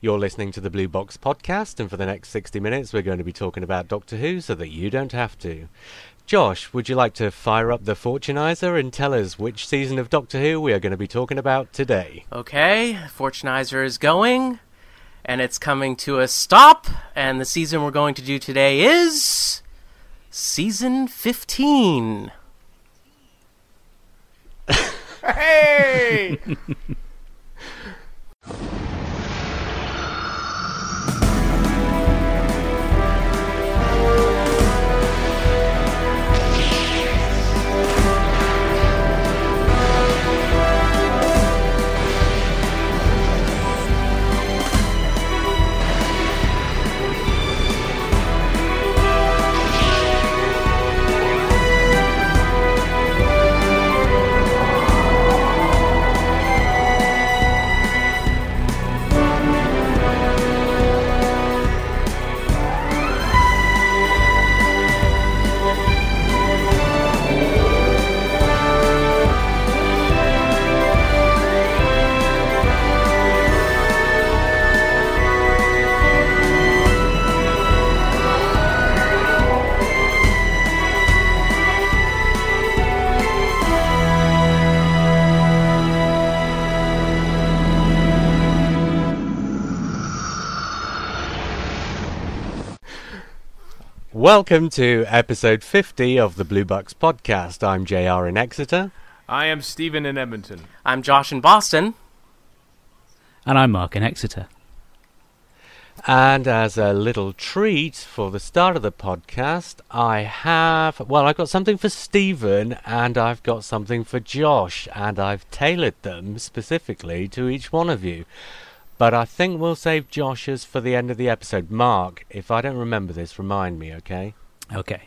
You're listening to the Blue Box podcast, and for the next 60 minutes, we're going to be talking about Doctor Who so that you don't have to. Josh, would you like to fire up the Fortunizer and tell us which season of Doctor Who we are going to be talking about today? Okay, Fortunizer is going, and it's coming to a stop, and the season we're going to do today is. Season 15. Hey! Welcome to episode 50 of the Blue Box podcast. I'm JR in Exeter. I am Stephen in Edmonton. I'm Josh in Boston. And I'm Mark in Exeter. And as a little treat for the start of the podcast, I have, well, I've got something for Stephen and I've got something for Josh, and I've tailored them specifically to each one of you. But I think we'll save Josh's for the end of the episode. Mark, if I don't remember this, remind me, okay? Okay.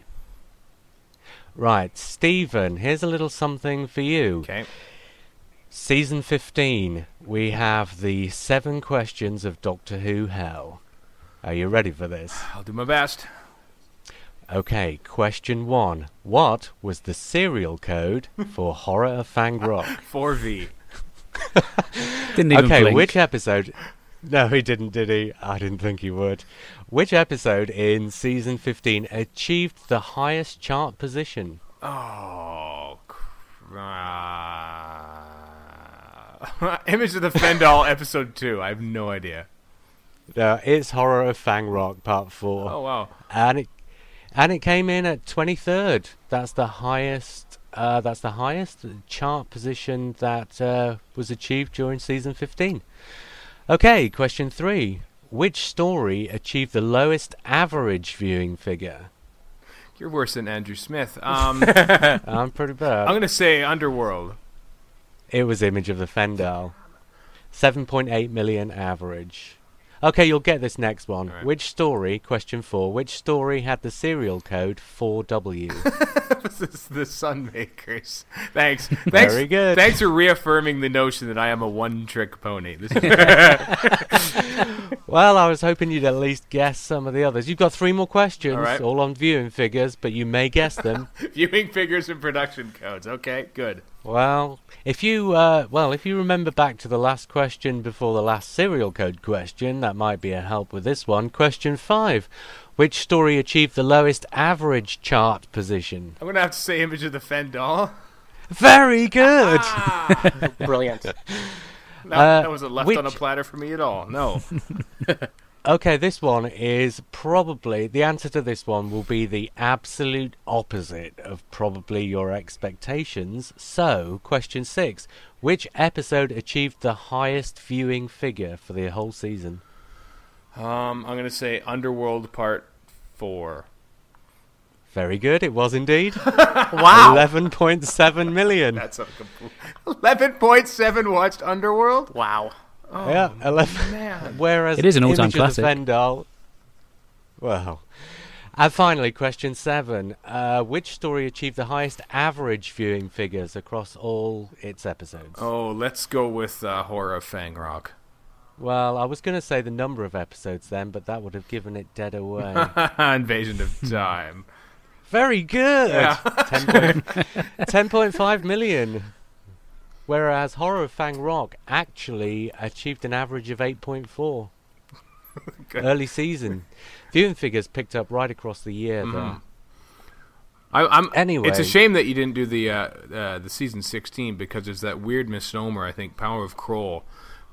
Right, Stephen, here's a little something for you. Okay. Season 15, we have the seven questions of Doctor Who Hell. Are you ready for this? I'll do my best. Okay, question one. What was the serial code for Horror of Fang Rock? 4V. Didn't even okay, blink. which episode? No, he didn't, did he? I didn't think he would. Which episode in season 15 achieved the highest chart position? Oh, crap. Image of the Fendahl, episode 2. I have no idea. Uh, it's Horror of Fang Rock, part 4. Oh, wow. and it and it came in at 23rd. That's the highest. Uh, that's the highest chart position that uh, was achieved during season 15. Okay, question three. Which story achieved the lowest average viewing figure? You're worse than Andrew Smith. Um, I'm pretty bad. I'm going to say Underworld. It was Image of the Fendahl. 7.8 million average. Okay, you'll get this next one. Alright. Which story, question four, which story had the serial code 4W? this is the Sunmakers. Thanks. Thanks. Very good. Thanks for reaffirming the notion that I am a one-trick pony. This is well, I was hoping you'd at least guess some of the others. You've got three more questions, Alright. all on viewing figures, but you may guess them. viewing figures and production codes. Okay, good. Well, if you uh, well, if you remember back to the last question before the last serial code question, that might be a help with this one. Question five: Which story achieved the lowest average chart position? I'm going to have to say Image of the Fendahl. Very good. Brilliant. That, Uh, that wasn't left on a platter for me at all. No. Okay, this one is probably the answer to this one will be the absolute opposite of probably your expectations. So, question six: Which episode achieved the highest viewing figure for the whole season? Um, I'm gonna say Underworld Part Four. Very good, it was indeed. Wow. 11.7 million. That's a complete. Eleven point seven watched Underworld. Wow. Oh, yeah, 11. man. Whereas It is an all-time Image of the classic. Fendahl. Well. And finally, question seven. Uh, which story achieved the highest average viewing figures across all its episodes? Oh, let's go with uh, Horror of Fang Rock. Well, I was going to say the number of episodes then, but that would have given it dead away. Invasion of Time. Very good! Yeah. 10 point- 10.5 million. Whereas Horror of Fang Rock actually achieved an average of 8.4. Early season. Viewing figures picked up right across the year Mhm. there. I, I'm Anyway. It's a shame that you didn't do the uh, uh, the season 16 because there's that weird misnomer. I think Power of Kroll,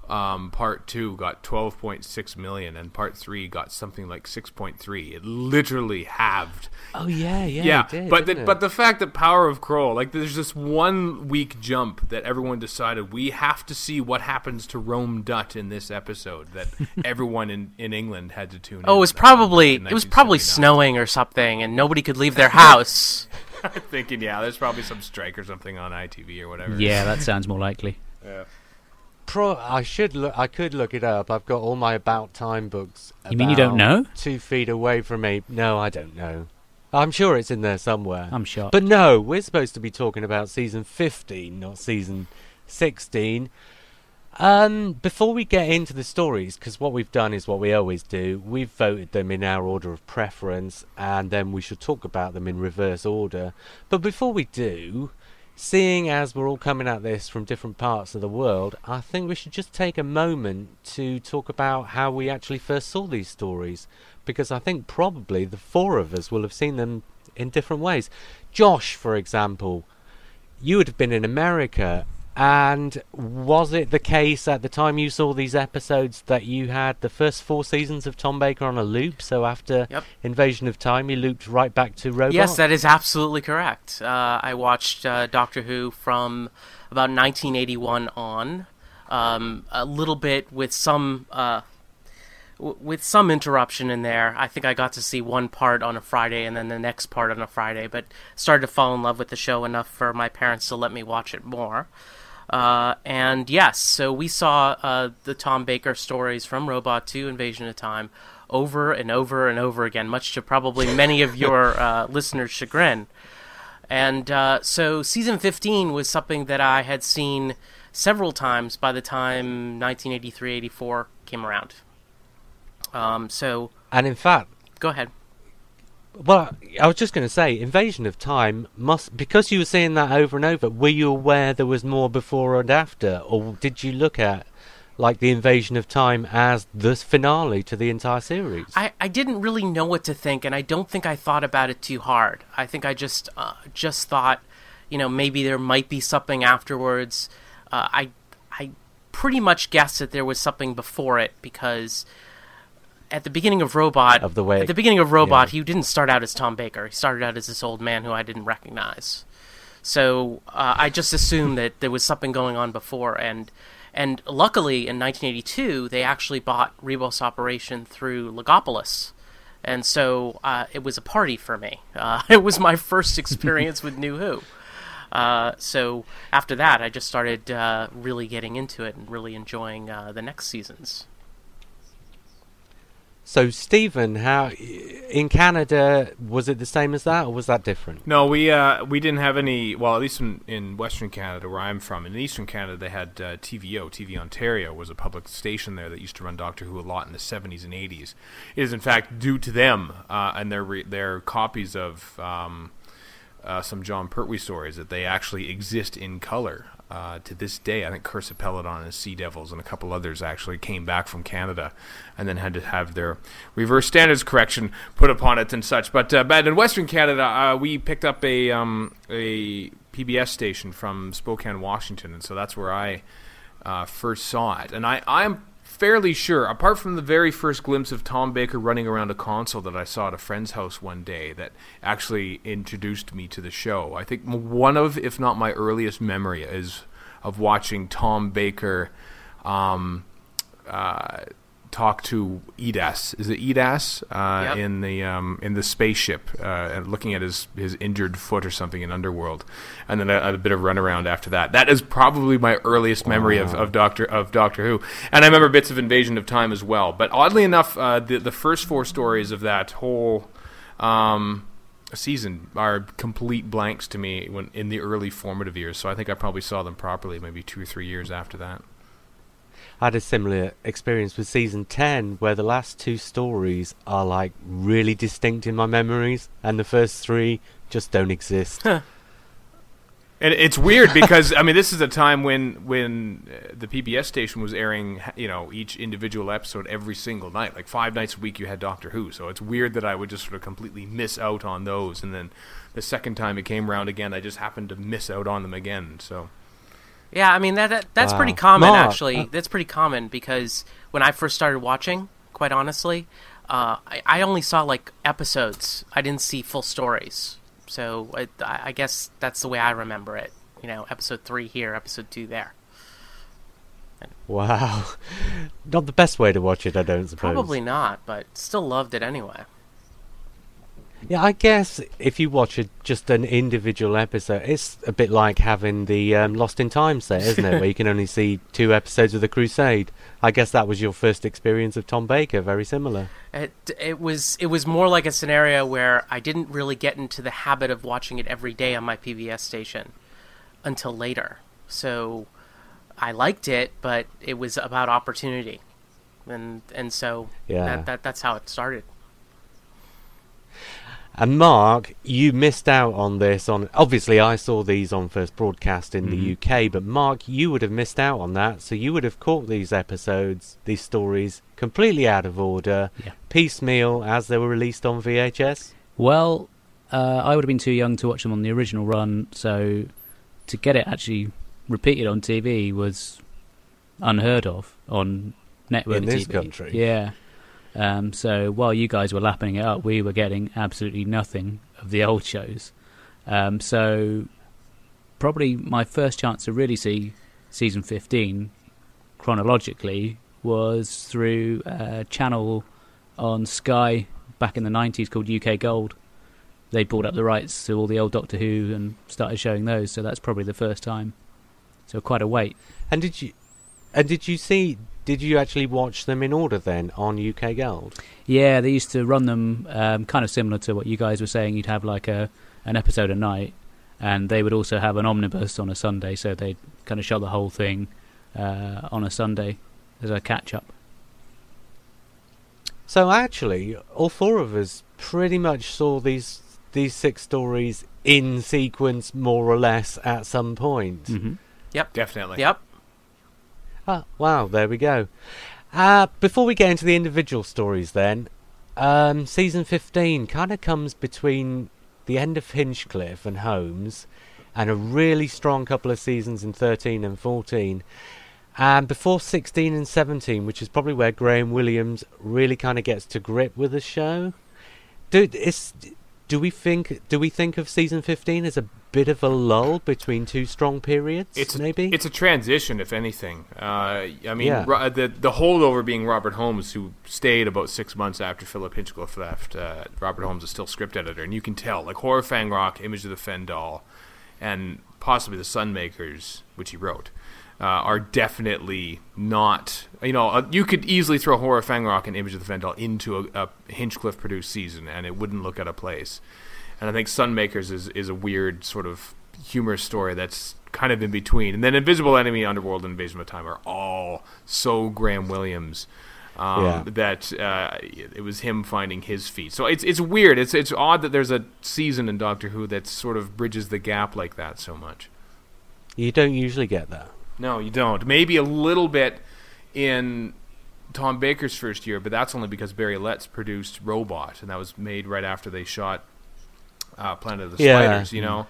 um, part two got 12.6 million, and part three got something like 6.3. It literally halved. Oh yeah, yeah, Yeah, it did, but the, didn't it? but the fact that Power of Kroll, like, there's this one week jump that everyone decided we have to see what happens to Rohm-Dutt in this episode. That everyone in, in England had to tune. Oh, in it was probably it was probably snowing or something, and nobody could leave their house. I'm thinking, yeah, there's probably some strike or something on ITV or whatever. Yeah, that sounds more likely. yeah. Pro, I should look. I could look it up. I've got all my about time books. You mean you don't know? Two feet away from me. No, I don't know. I'm sure it's in there somewhere. I'm sure. But no, we're supposed to be talking about season 15, not season 16. Um, before we get into the stories, because what we've done is what we always do, we've voted them in our order of preference, and then we should talk about them in reverse order. But before we do, seeing as we're all coming at this from different parts of the world, I think we should just take a moment to talk about how we actually first saw these stories, because I think probably the four of us will have seen them in different ways. Josh, for example, you would have been in America, and was it the case at the time you saw these episodes that you had the first four seasons of Tom Baker on a loop? So after Yep. Invasion of Time, you looped right back to Robot. Yes, that is absolutely correct. Uh, I watched uh, Doctor Who from about 1981 on, um, a little bit with some uh, w- with some interruption in there. I think I got to see one part on a Friday and then the next part on a Friday, but started to fall in love with the show enough for my parents to let me watch it more. Uh, and yes, so we saw uh, the Tom Baker stories from Robot to Invasion of Time over and over and over again, much to probably many of your uh, listeners' chagrin. And uh, so season 15 was something that I had seen several times by the time 1983 84 came around. Um, so And in fact, go ahead. Well, I was just going to say, Invasion of Time must because you were seeing that over and over. Were you aware there was more before and after, or did you look at like the Invasion of Time as the finale to the entire series? I, I didn't really know what to think, and I don't think I thought about it too hard. I think I just uh, just thought, you know, maybe there might be something afterwards. Uh, I I pretty much guessed that there was something before it because at the beginning of Robot, Of the way- at the beginning of Robot, yeah. he didn't start out as Tom Baker. He started out as this old man who I didn't recognize. So uh, I just assumed that there was something going on before, and and luckily in 1982 they actually bought Ribos Operation through Logopolis, and so uh, it was a party for me. Uh, it was my first experience with New Who. Uh, so after that, I just started uh, really getting into it and really enjoying uh, the next seasons. So, Stephen, how in Canada was it the same as that, or was that different? No, we uh, we didn't have any. Well, at least in, in Western Canada, where I'm from, in Eastern Canada, they had uh, TVO. TV Ontario was a public station there that used to run Doctor Who a lot in the 70s and 80s. It is in fact due to them uh, and their re- their copies of um, uh, some Jon Pertwee stories that they actually exist in color. Uh, to this day, I think Curse of Peladon and Sea Devils and a couple others actually came back from Canada and then had to have their reverse standards correction put upon it and such. But, uh, but in Western Canada, uh, we picked up a um, a PBS station from Spokane, Washington, and so that's where I uh, first saw it. And I I'm fairly sure, apart from the very first glimpse of Tom Baker running around a console that I saw at a friend's house one day, that actually introduced me to the show. I think one of, if not my earliest memory, is of watching Tom Baker. Um, uh, talk to Idas. Is it Idas uh, Yep. in the um, in the spaceship, uh, and looking at his his injured foot or something in Underworld, and then a, a bit of runaround after that. That is probably my earliest memory of, of Doctor of Doctor Who, and I remember bits of Invasion of Time as well. But oddly enough, uh, the the first four stories of that whole. Um, season are complete blanks to me when in the early formative years so i think i probably saw them properly maybe two or three years after that I had a similar experience with season 10 where the last two stories are like really distinct in my memories and the first three just don't exist. And it's weird because I mean this is a time when when uh, the PBS station was airing you know each individual episode every single night. Like five nights a week you had Doctor Who. So it's weird that I would just sort of completely miss out on those. And then the second time it came around again I just happened to miss out on them again. So Yeah, I mean that, that that's Wow. pretty common actually. uh- that's pretty common because when I first started watching, quite honestly, uh, I, I only saw like episodes. I didn't see full stories. So I, I guess that's the way I remember it. You know, episode three here, episode two there. Wow. Not the best way to watch it, I don't suppose. Probably not, but still loved it anyway. Yeah, I guess if you watch a, just an individual episode, it's a bit like having the um, Lost in Time set, isn't it? Where you can only see two episodes of The Crusade. I guess that was your first experience of Tom Baker. Very similar. It it was it was more like a scenario where I didn't really get into the habit of watching it every day on my PBS station until later. So I liked it, but it was about opportunity, and and so Yeah. that, that that's how it started. And Mark, you missed out on this. On obviously, I saw these on first broadcast in the UK, but Mark, you would have missed out on that. So you would have caught these episodes, these stories, completely out of order, Yeah. piecemeal as they were released on VHS. Well, uh, I would have been too young to watch them on the original run, so to get it actually repeated on TV was unheard of on network In this TV. country. Yeah. Um, so while you guys were lapping it up, we were getting absolutely nothing of the old shows. Um, so probably my first chance to really see season 15 chronologically was through a channel on Sky back in the 90s called UK Gold. They bought up the rights to all the old Doctor Who and started showing those, so that's probably the first time. So quite a wait. And did you? And did you see? Did you actually watch them in order then on UK Gold? Yeah, they used to run them um, kind of similar to what you guys were saying. You'd have like a an episode a night, and they would also have an omnibus on a Sunday, so they'd kind of show the whole thing uh, on a Sunday as a catch up. So actually, all four of us pretty much saw these these six stories in sequence, more or less, at some point. hmm definitely Yep. Ah, wow, there we go. Uh, before we get into the individual stories, then, um, season 15 kind of comes between the end of Hinchcliffe and Holmes and a really strong couple of seasons in 13 and 14. And before 16 and 17, which is probably where Graham Williams really kind of gets to grip with the show. Do, do we think do we think of season 15 as a bit of a lull between two strong periods? It's a, maybe it's a transition, if anything. Uh, I mean, Yeah. Ro- the the holdover being Robert Holmes, who stayed about six months after Philip Hinchcliffe left. Uh, Robert Holmes is still script editor, and you can tell, like Horror Fang Rock, Image of the Fendahl, and possibly the Sunmakers, which he wrote, uh, are definitely not. You know, uh, you could easily throw Horror Fang Rock and Image of the Fendahl into a, a Hinchcliffe produced season, and it wouldn't look out of place. And I think Sunmakers is is a weird sort of humorous story that's kind of in between. And then Invisible Enemy, Underworld, and Invasion of Time are all so Graham Williams. Um, Yeah. That uh, it was him finding his feet. So it's it's weird. It's it's odd that there's a season in Doctor Who that sort of bridges the gap like that so much. you don't usually get that. No, you don't. Maybe a little bit in Tom Baker's first year, but that's only because Barry Letts produced Robot, and that was made right after they shot uh, Planet of the Yeah. Spiders. You know,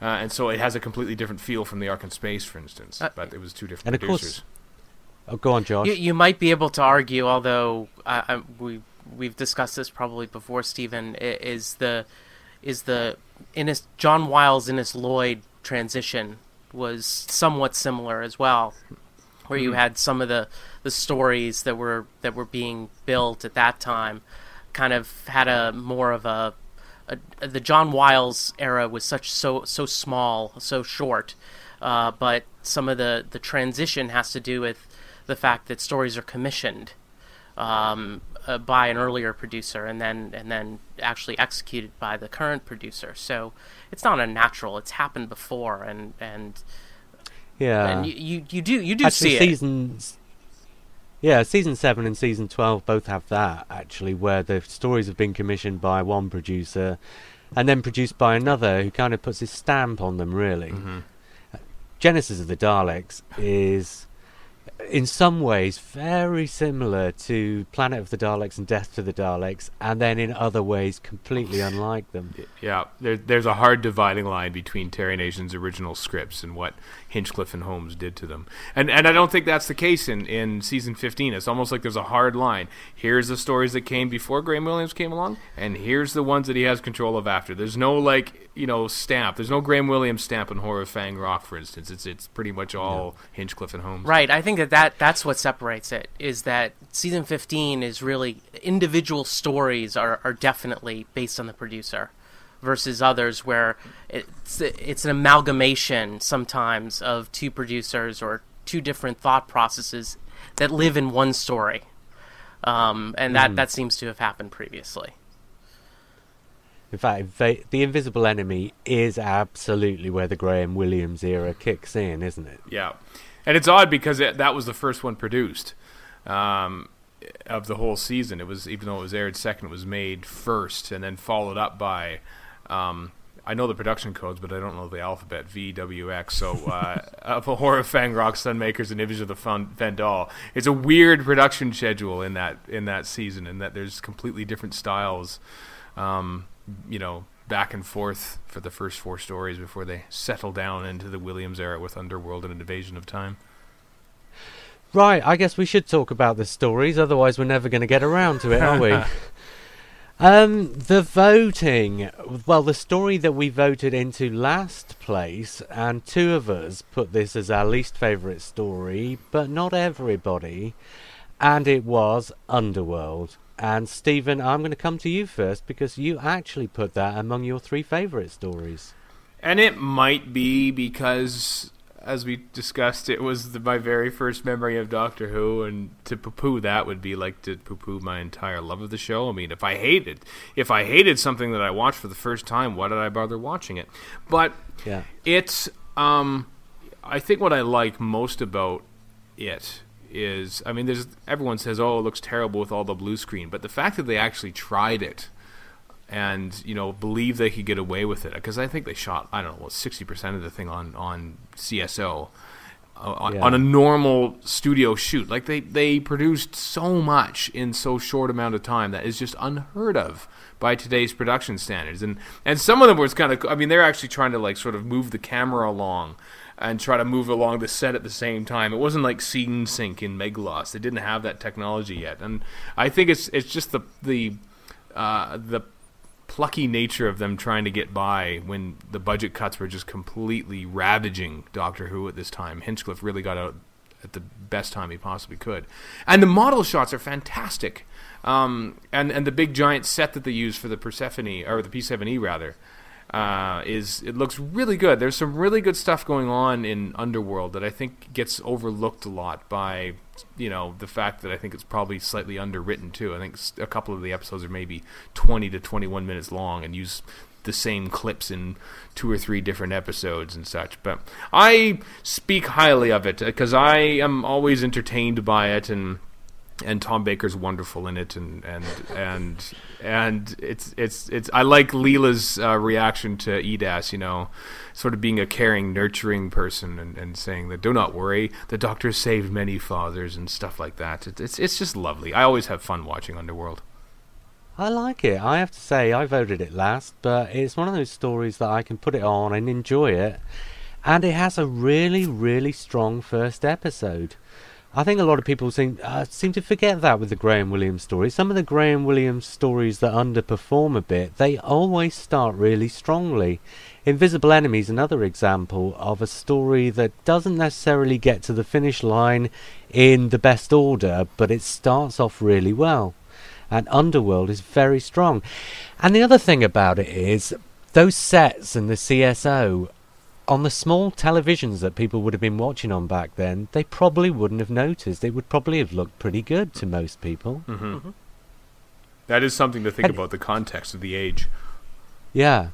uh, and so it has a completely different feel from the Ark in Space, for instance. Uh, but it was two different And of course- producers. Oh, go on, Josh. You, you might be able to argue, although uh, I, we we've discussed this probably before. Stephen is the is the Innes John Wiles Innes Lloyd transition was somewhat similar as well, where you had some of the the stories that were that were being built at that time, kind of had a more of a, a the John Wiles era was such so so small, so short, uh, but some of the the transition has to do with the fact that stories are commissioned um, uh, by an earlier producer and then and then actually executed by the current producer. So it's not unnatural. It's happened before, and and yeah. and you, you, you do you do actually, see it. seasons. Yeah, season seven and season twelve both have that actually, where the stories have been commissioned by one producer, and then produced by another who kind of puts his stamp on them. Really, Mm-hmm. Genesis of the Daleks is in some ways very similar to Planet of the Daleks and Death to the Daleks, and then in other ways completely unlike them. Yeah, there, there's a hard dividing line between Terry Nation's original scripts and what Hinchcliffe and Holmes did to them. And and I don't think that's the case in, in season 15. It's almost like there's a hard line. Here's the stories that came before Graham Williams came along, and here's the ones that he has control of after. There's no like you know stamp. There's no Graham Williams stamp in Horror Fang Rock, for instance. It's it's pretty much all Hinchcliffe and Holmes. Right. I think that, that that's what separates it is that season 15 is really individual stories are, are definitely based on the producer versus others where it's it's an amalgamation sometimes of two producers or two different thought processes that live in one story. Um, and that, that seems to have happened previously. In fact, Va- The Invisible Enemy is absolutely where the Graham Williams era kicks in, isn't it? Yeah, and it's odd because it, that was the first one produced um, of the whole season. It was even though it was aired second, it was made first, and then followed up by. Um, I know the production codes, but I don't know the alphabet VWX. So, uh, of a horror Fang Rock, Sunmakers, and Image of the Fendahl. It's a weird production schedule in that in that season, and that there's completely different styles. Um, you know, back and forth for the first four stories before they settle down into the Williams era with Underworld and an Invasion of Time. Right, I guess we should talk about the stories, otherwise we're never going to get around to it, are we? Um, the voting. Well, the story that we voted into last place, and two of us put this as our least favourite story, but not everybody, and it was Underworld. And Stephen, I'm going to come to you first because you actually put that among your three favourite stories. And it might be because, as we discussed, it was the, my very first memory of Doctor Who, and to poo-poo that would be like to poo-poo my entire love of the show. I mean, if I hated, if I hated something that I watched for the first time, why did I bother watching it? But Yeah. it's, um, I think what I like most about it is, I mean, there's everyone says, "Oh, it looks terrible with all the blue screen," but the fact that they actually tried it and you know believe they could get away with it because I think they shot I don't know sixty percent of the thing on on CSO uh, on, Yeah. on a normal studio shoot. Like they they produced so much in so short amount of time that is just unheard of by today's production standards. And and some of them was kind of I mean they're actually trying to like sort of move the camera along. And try to move along the set at the same time. It wasn't like scene sync in Meglos. They didn't have that technology yet, and I think it's it's just the the uh, the plucky nature of them trying to get by when the budget cuts were just completely ravaging Doctor Who at this time. Hinchcliffe really got out at the best time he possibly could, and the model shots are fantastic. Um, and and the big giant set that they use for the Persephone or the P7E rather uh, is it looks really good. There's some really good stuff going on in Underworld that I think gets overlooked a lot by you know the fact that I think it's probably slightly underwritten too. I think a couple of the episodes are maybe 20 to 21 minutes long and use the same clips in two or three different episodes and such. But I speak highly of it because I am always entertained by it and and Tom Baker's wonderful in it, and and and and it's it's it's. I like Leela's uh, reaction to Idas, you know, sort of being a caring, nurturing person, and, and saying that do not worry, the Doctor saved many fathers and stuff like that. It, it's it's just lovely. I always have fun watching Underworld. I like it. I have to say, I voted it last, but it's one of those stories that I can put it on and enjoy it. And it has a really, really strong first episode. I think a lot of people seem uh, seem to forget that with the Graham Williams stories. Some of the Graham Williams stories that underperform a bit, they always start really strongly. Invisible Enemy is another example of a story that doesn't necessarily get to the finish line in the best order, but it starts off really well and Underworld is very strong. And the other thing about it is those sets and the CSO on the small televisions that people would have been watching on back then, they probably wouldn't have noticed. It would probably have looked pretty good to most people. Mm-hmm. That is something to think And- about the context of the age. Yeah.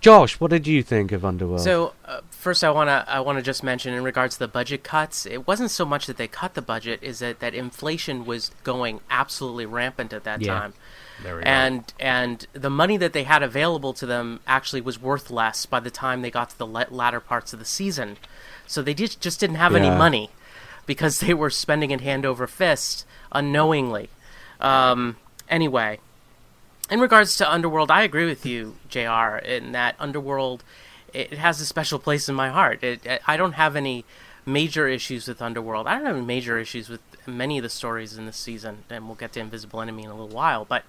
Josh, what did you think of Underworld? So uh, first, I wanna I wanna just mention in regards to the budget cuts, it wasn't so much that they cut the budget, is that that inflation was going absolutely rampant at that Yeah. time, There we and and the money that they had available to them actually was worth less by the time they got to the latter parts of the season, so they just just didn't have any money because they were spending it hand over fist unknowingly. Um, anyway, in regards to Underworld, I agree with you, Jr. In that Underworld, it it has a special place in my heart. It, I don't have any major issues with Underworld. I don't have any major issues with many of the stories in this season, and we'll get to Invisible Enemy in a little while. But,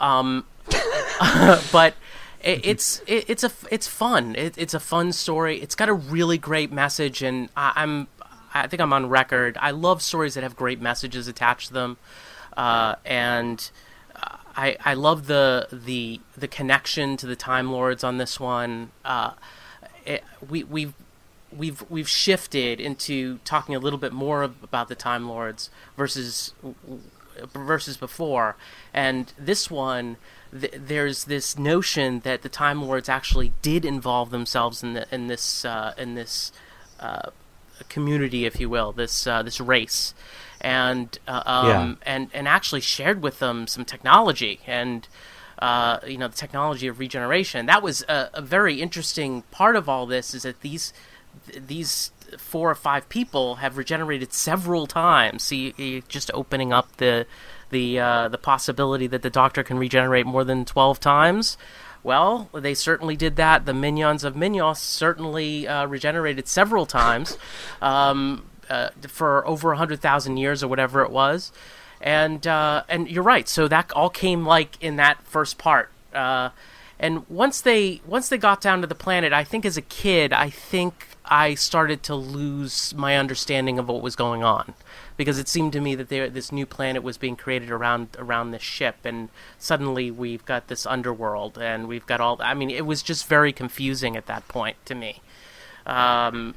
um, but it, it's it, it's a it's fun. It, it's a fun story. It's got a really great message, and I, I'm I think I'm on record. I love stories that have great messages attached to them, uh, and I, I love the the the connection to the Time Lords on this one. Uh, it, we we've we've we've shifted into talking a little bit more about the Time Lords versus versus before, and this one. Th- there's this notion that the Time Lords actually did involve themselves in the in this uh, in this uh, community, if you will, this uh, this race, and uh, um, Yeah. and and actually shared with them some technology and uh, you know the technology of regeneration. That was a, a very interesting part of all this. Is that these th- these four or five people have regenerated several times. See, just opening up the the uh, the possibility that the Doctor can regenerate more than twelve times. Well, they certainly did that. The minions of Minos certainly uh, regenerated several times um, uh, for over hundred thousand years or whatever it was. And uh, and you're right. So that all came like in that first part. Uh, and once they once they got down to the planet, I think as a kid, I think I started to lose my understanding of what was going on because it seemed to me that this new planet was being created around around this ship, and suddenly we've got this underworld, and we've got all. I mean, it was just very confusing at that point to me. Um,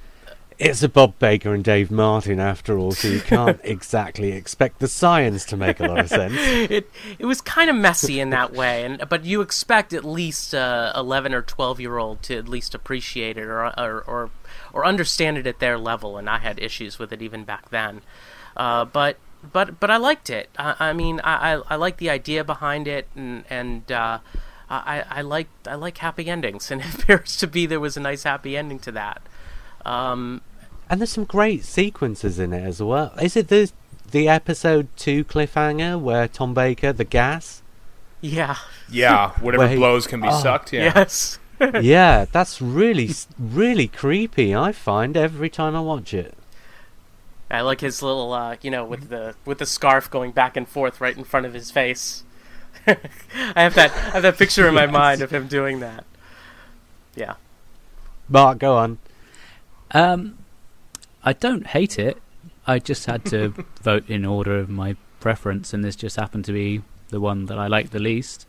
It's a Bob Baker and Dave Martin after all, so you can't exactly expect the science to make a lot of sense. it it was kind of messy in that way, and but you expect at least uh, eleven or twelve year old to at least appreciate it or, or or or understand it at their level, and I had issues with it even back then. Uh, but but but I liked it. I, I mean, I, I I like the idea behind it, and and uh, I I like I like happy endings, and it appears to be there was a nice happy ending to that. Um, And there's some great sequences in it as well. Is it the the episode two cliffhanger where Tom Baker, the gas? yeah. Yeah, whatever he- blows can be Oh, sucked. Yeah. Yes. yeah, that's really really creepy. I find every time I watch it. I like his little, uh, you know, with the with the scarf going back and forth right in front of his face. I have that I have that picture in my mind of him doing that. Yeah. Mark, go on. Um, I don't hate it. I just had to vote in order of my preference, and this just happened to be the one that I like the least.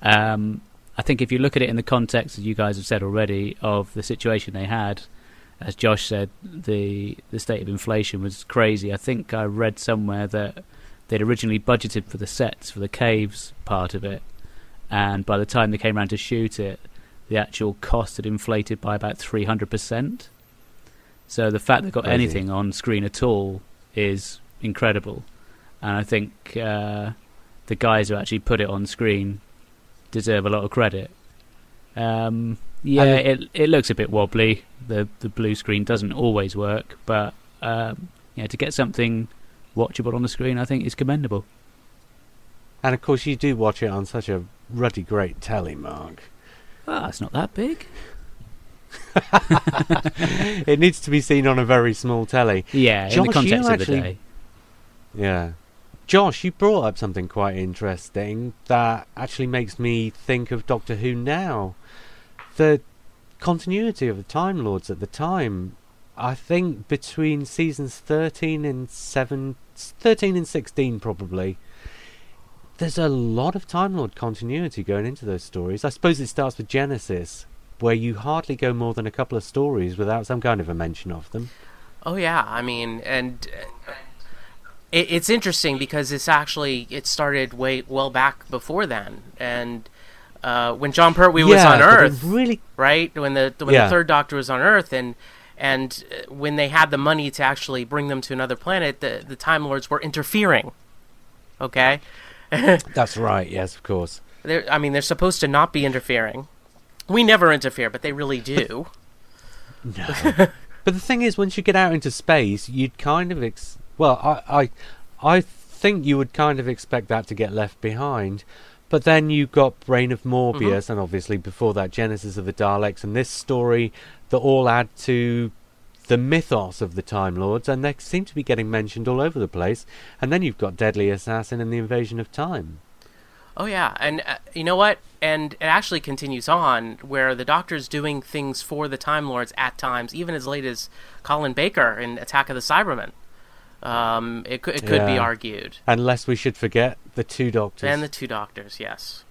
Um, I think if you look at it in the context, as you guys have said already, of the situation they had, as Josh said, the the state of inflation was crazy. I think I read somewhere that they'd originally budgeted for the sets for the caves part of it, and by the time they came around to shoot it, the actual cost had inflated by about three hundred percent. So the fact they've got Crazy. anything on screen at all is incredible, and I think uh, the guys who actually put it on screen deserve a lot of credit. Um, yeah, it it looks a bit wobbly. The the blue screen doesn't always work, but um, yeah, to get something watchable on the screen, I think is commendable. And of course, you do watch it on such a ruddy great telly, Mark. Ah, it's not that big. it needs to be seen on a very small telly. Yeah, in Josh, the you context of actually- the day. Yeah. Josh, you brought up something quite interesting that actually makes me think of Doctor Who now. The continuity of the Time Lords at the time. I think between seasons 13 and 7 13 and 16 probably. There's a lot of Time Lord continuity going into those stories. I suppose it starts with Genesis, where you hardly go more than a couple of stories without some kind of a mention of them. Oh yeah, I mean, and uh, it, it's interesting because it's actually it started way well back before then, and Uh, when Jon Pertwee was on Earth, really right? When the when Yeah. the third Doctor was on Earth, and and uh, when they had the money to actually bring them to another planet, the the Time Lords were interfering. Okay, That's right. Yes, of course. they're, I mean they're supposed to not be interfering. We never interfere, but they really do. No. but the thing is, once you get out into space, you'd kind of ex- well, I, I, I think you would kind of expect that to get left behind. But then you've got Brain of Morbius, mm-hmm. and obviously before that, Genesis of the Daleks, and this story that all add to the mythos of the Time Lords, and they seem to be getting mentioned all over the place. And then you've got Deadly Assassin and the Invasion of Time. Oh yeah, and uh, you know what? And it actually continues on where the Doctor's doing things for the Time Lords at times, even as late as Colin Baker in Attack of the Cybermen. Um, it could it could be argued, Unless we should forget the two Doctors. and the two Doctors, yes.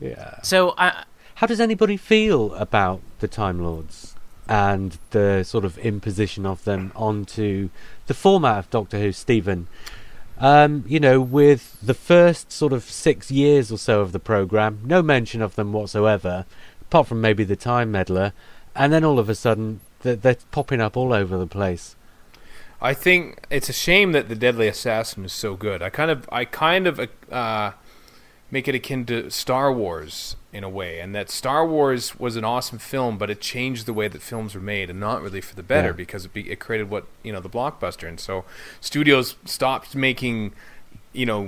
yeah. So uh, How does anybody feel about the Time Lords and the sort of imposition of them onto the format of Doctor Who, Stephen? Um, you know, with the first sort of six years or so of the program, no mention of them whatsoever, apart from maybe the Time Meddler, and then all of a sudden they're, they're popping up all over the place. I think it's a shame that the Deadly Assassin is so good. I kind of, I kind of uh, make it akin to Star Wars in a way, and that Star Wars was an awesome film, but it changed the way that films were made, and not really for the better Yeah. because it, be, it created what you know the blockbuster, and so studios stopped making, you know.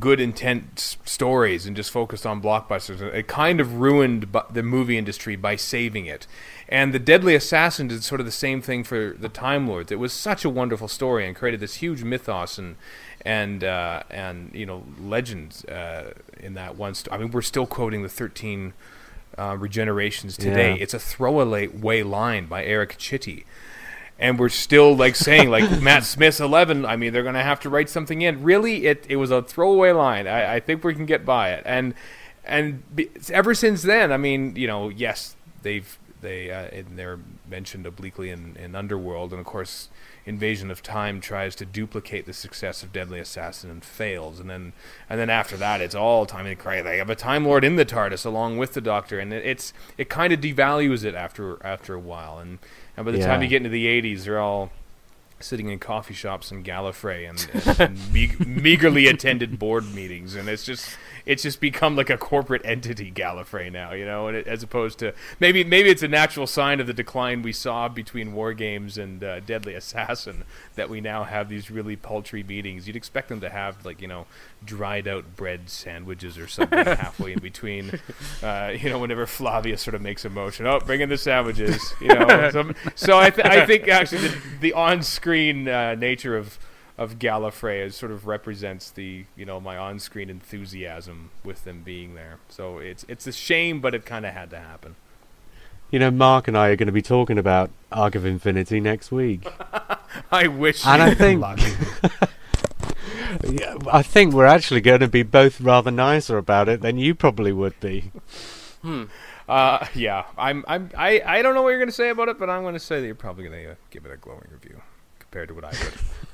Good intent stories and just focused on blockbusters. It kind of ruined the movie industry by saving it. And the Deadly Assassin did sort of the same thing for the Time Lords. It was such a wonderful story and created this huge mythos and and uh, and you know legends uh, in that one. St- I mean, we're still quoting the thirteen uh, regenerations today. Yeah. It's a throwaway way line by Erik Chitty. And we're still like saying like Matt Smith's eleven. I mean, they're going to have to write something in. Really, it it was a throwaway line. I, I think we can get by it. And and be, ever since then, I mean, you know, yes, they've they uh, and they're mentioned obliquely in, in Underworld, and of course, Invasion of Time tries to duplicate the success of Deadly Assassin and fails, and then and then after that, it's all time and cry. They have a Time Lord in the TARDIS along with the Doctor, and it, it's it kind of devalues it after after a while, and and by the time you get into the '80s, they're all sitting in coffee shops in Gallifrey and, and, and meag- meagerly attended board meetings, and it's just it's just become like a corporate entity Gallifrey now, you know, and it, as opposed to maybe maybe it's a natural sign of the decline we saw between War Games and uh, Deadly Assassin that we now have these really paltry meetings. You'd expect them to have like you know dried out bread sandwiches or something halfway in between, uh, you know, whenever Flavia sort of makes a motion, oh, bring in the sandwiches, you know. so, so I, th- I think actually the, the on-screen uh, nature of of Gallifrey is sort of represents the you know my on-screen enthusiasm with them being there. So it's it's a shame, but it kind of had to happen. You know, Mark and I are going to be talking about Arc of Infinity next week. I wish. And you I think-. Yeah, I think we're actually going to be both rather nicer about it than you probably would be. Hmm. Uh, yeah, I'm. I'm. I. I don't know what you're going to say about it, but I'm going to say that you're probably going to give it a glowing review compared to what I would.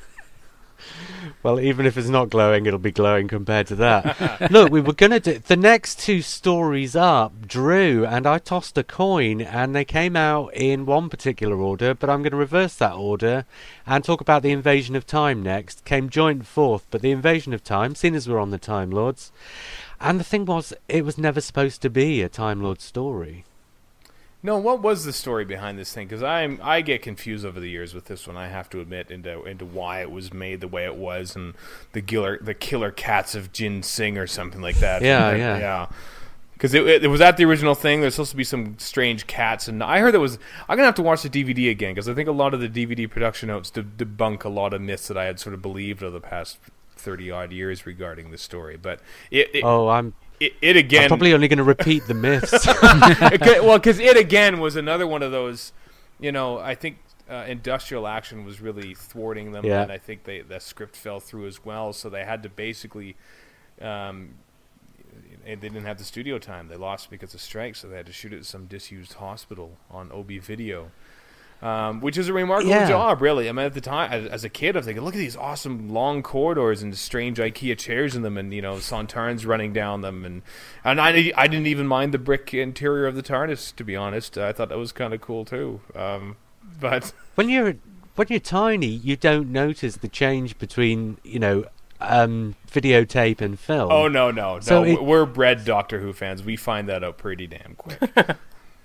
Well, even if it's not glowing, it'll be glowing compared to that. Look, we were going to do the next two stories up, Drew, and I tossed a coin, and they came out in one particular order, but I'm going to reverse that order and talk about the Invasion of Time next. Came joint fourth, but the Invasion of Time, seen as we're on the Time Lords. And the thing was, it was never supposed to be a Time Lord story. No, what was the story behind this thing? Because I'm I get confused over the years with this one. I have to admit into into why it was made the way it was, and the killer the killer cats of Geng Singh or something like that. Yeah, And- yeah. yeah. Because it, it, it was that the original thing. There's supposed to be some strange cats, and I heard there was. I'm gonna have to watch the DVD again because I think a lot of the DVD production notes de- debunk a lot of myths that I had sort of believed over the past thirty odd years regarding the story. But it it, Oh, I'm, it, it again I'm probably only going to repeat the myths. Okay, well, because it again was another one of those, you know, I think uh, industrial action was really thwarting them, Yeah. and I think they the script fell through as well. So they had to basically, um, and they didn't have the studio time. They lost because of strikes, so they had to shoot it at some disused hospital on OB video. Um, which is a remarkable Yeah. job, really. I mean, at the time, as, as a kid, I was thinking, look at these awesome long corridors and strange IKEA chairs in them, and you know, Sontarans running down them, and and I, I didn't even mind the brick interior of the TARDIS, to be honest. I thought that was kind of cool too. Um, but when you're when you're tiny, you don't notice the change between you know um, videotape and film. oh no, no, no, So it- we're bred Doctor Who fans. We find that out pretty damn quick.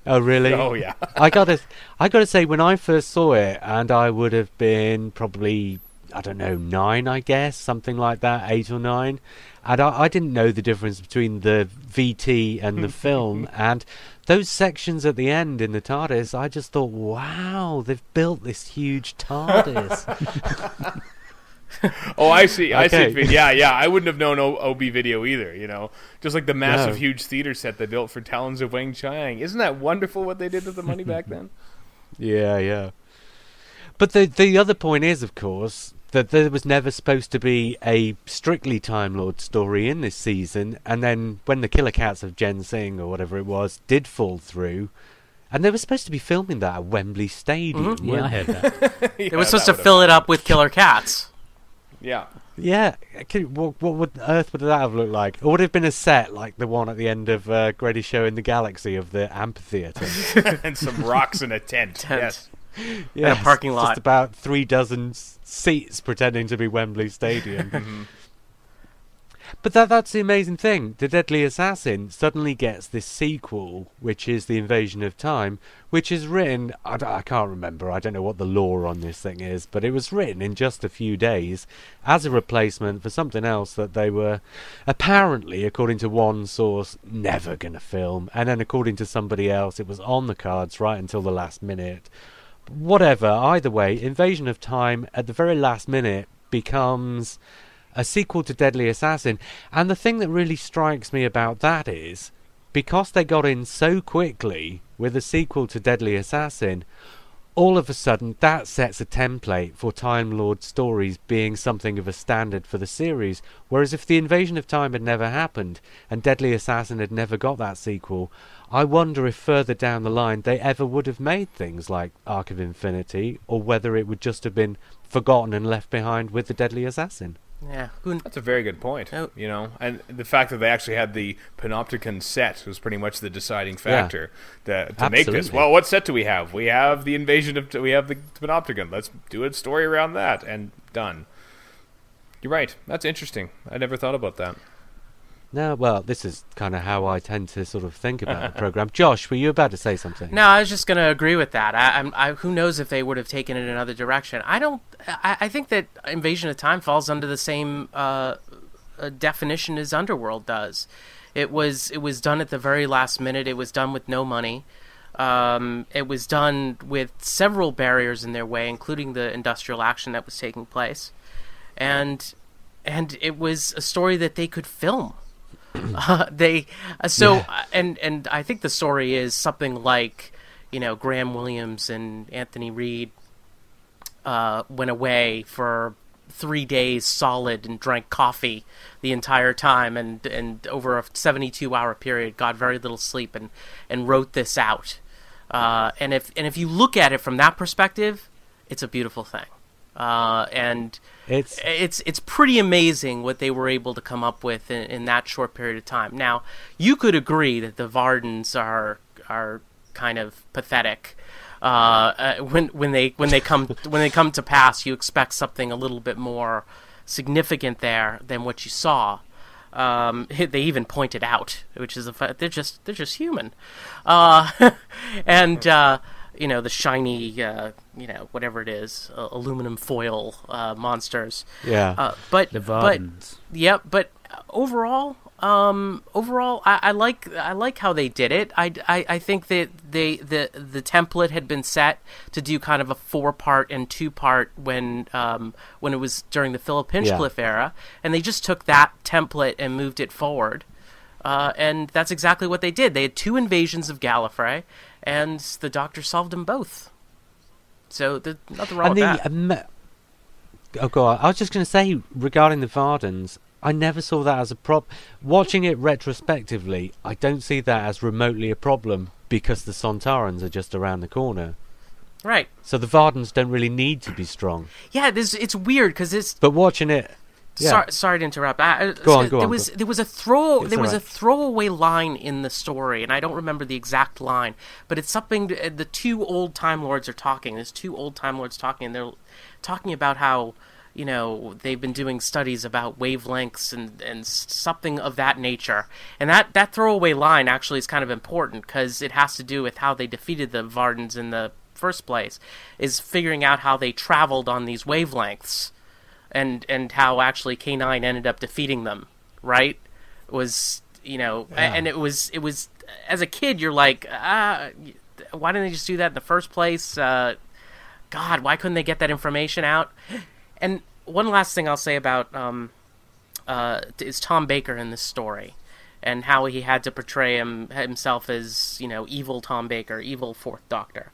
Oh, really? oh yeah. I gotta, I gotta say, when I first saw it, and I would have been probably, I don't know, nine, I guess, something like that, eight or nine, and I, I didn't know the difference between the VT and the film, and those sections at the end in the TARDIS, I just thought, wow, they've built this huge TARDIS. Oh, I see. I see. Yeah, yeah. I wouldn't have known o- OB video either. You know, just like the massive, No. huge theater set they built for Talons of Weng-Chiang. Isn't that wonderful what they did with the money back then? Yeah, yeah. But the the other point is, of course, that there was never supposed to be a strictly Time Lord story in this season, and then when the Killer Cats of Geng Singh or whatever it was did fall through, and they were supposed to be filming that at Wembley Stadium. Mm-hmm. Yeah, I heard that. Yeah, They were supposed to that would've- fill it up with killer cats. Yeah. Yeah, can- what, what would Earth would that have looked like? Or would it have been a set like the one at the end of uh, Greatest Show in the Galaxy of the amphitheater? and some rocks in a tent. Tent. Yes. yeah, parking lot. Just about three dozen seats pretending to be Wembley Stadium. But that that's the amazing thing. The Deadly Assassin suddenly gets this sequel, which is The Invasion of Time, which is written—I can't remember. I don't know what the law on this thing is, but it was written in just a few days as a replacement for something else that they were apparently, according to one source, never going to film. And then, according to somebody else, it was on the cards right until the last minute. Whatever, either way, Invasion of Time at the very last minute becomes a sequel to Deadly Assassin. And the thing that really strikes me about that is because they got in so quickly with a sequel to Deadly Assassin, all of a sudden that sets a template for Time Lord stories being something of a standard for the series. Whereas if the invasion of time had never happened and Deadly Assassin had never got that sequel, I wonder if further down the line they ever would have made things like Arc of Infinity, or whether it would just have been forgotten and left behind with the Deadly Assassin. Yeah. Who, That's a very good point. Oh. You know, and the fact that they actually had the Panopticon set was pretty much the deciding factor to, to make this. Well, what set do we have? We have the invasion of. We have the Panopticon. Let's do a story around that, and done. You're right. That's interesting. I never thought about that. No, well, this is kind of how I tend to sort of think about the program. Josh, were you about to say something? No, I was just going to agree with that. I, I'm, I, who knows if they would have taken it another direction? I don't. I, I think that Invasion of Time falls under the same uh, uh, definition as Underworld does. It was it was done at the very last minute. It was done with no money. Um, it was done with several barriers in their way, including the industrial action that was taking place, and and it was a story that they could film. Uh, they uh, so uh, and and I think the story is something like you know Graham Williams and Anthony Read uh, went away for three days solid and drank coffee the entire time and and over a 72 hour period got very little sleep and and wrote this out. Uh, and if and if you look at it from that perspective it's a beautiful thing. Uh, and It's it's it's pretty amazing what they were able to come up with in, in that short period of time. Now, you could agree that the Vardans are are kind of pathetic. Uh, uh, when when they when they come when they come to pass, you expect something a little bit more significant there than what you saw. Um, they even pointed out, which is fact they're just they're just human, uh, and uh, you know the shiny uh, you know whatever it is uh, aluminum foil uh, monsters. yeah. Uh, but The but Vardans. Yep, but overall, um, overall, I, I like I like how they did it. I, I, I think that they the the template had been set to do kind of a four part and two part when um, when it was during the Philip Hinchcliffe era, and they just took that template and moved it forward. Uh, and that's exactly what they did. They had two invasions of Gallifrey, and the Doctor solved them both. So there's nothing wrong and with the that. ama- oh god, I was just going to say regarding the Vardans, I never saw that as a prob. Watching it retrospectively, I don't see that as remotely a problem because the Sontarans are just around the corner. Right. So the Vardans don't really need to be strong. Yeah, this it's weird because it's But watching it, yeah, Sorry, sorry to interrupt. I, Go on, go there on, was go. there was a throw It's there was all a throwaway line in the story, and I don't remember the exact line, but it's something. uh, The two old time lords are talking. There's two old time lords talking, and they're talking about how you know they've been doing studies about wavelengths and and something of that nature. And that that throwaway line actually is kind of important because it has to do with how they defeated the Vardans in the first place. Is figuring out how they traveled on these wavelengths and and how actually K9 ended up defeating them, right? Was you know, a- and it was it was as a kid you're like, ah, why didn't they just do that in the first place? Uh, God, why couldn't they get that information out? And one last thing I'll say about um, uh, is Tom Baker in this story, and how he had to portray him himself as you know evil Tom Baker, evil Fourth Doctor,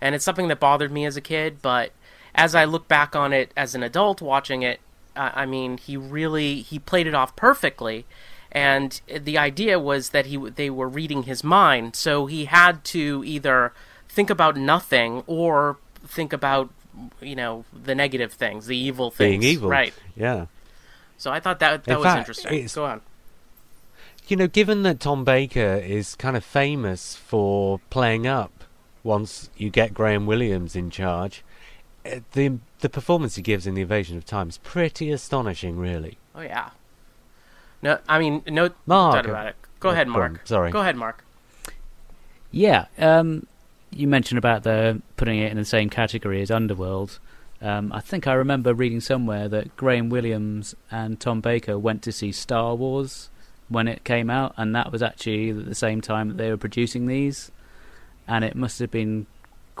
and it's something that bothered me as a kid. But as I look back on it as an adult watching it, uh, I mean he really he played it off perfectly, and the idea was that he they were reading his mind, so he had to either think about nothing or think about you know the negative things, the evil things, being evil, right? Yeah. So I thought that that In was fact, interesting. Go on. You know, given that Tom Baker is kind of famous for playing up once you get Graham Williams in charge, the the performance he gives in The Invasion of Time is pretty astonishing, really. Oh yeah. No, I mean no Mark, doubt about it. Go uh, ahead, go on, Mark. sorry. Go ahead, Mark. Yeah, um, you mentioned about the putting it in the same category as Underworld. Um, I think I remember reading somewhere that Graham Williams and Tom Baker went to see Star Wars when it came out, and that was actually at the same time that they were producing these. And it must have been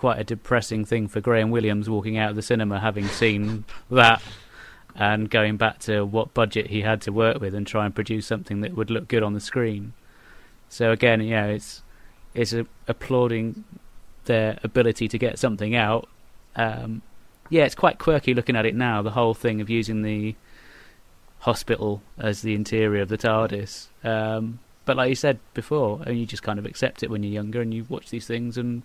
quite a depressing thing for Graham Williams walking out of the cinema having seen that and going back to what budget he had to work with and try and produce something that would look good on the screen. So again, you know, it's it's a, applauding their ability to get something out. Um, yeah, it's quite quirky looking at it now. The whole thing of using the hospital as the interior of the TARDIS. Um, but like you said before, and you just kind of accept it when you're younger, and you watch these things, and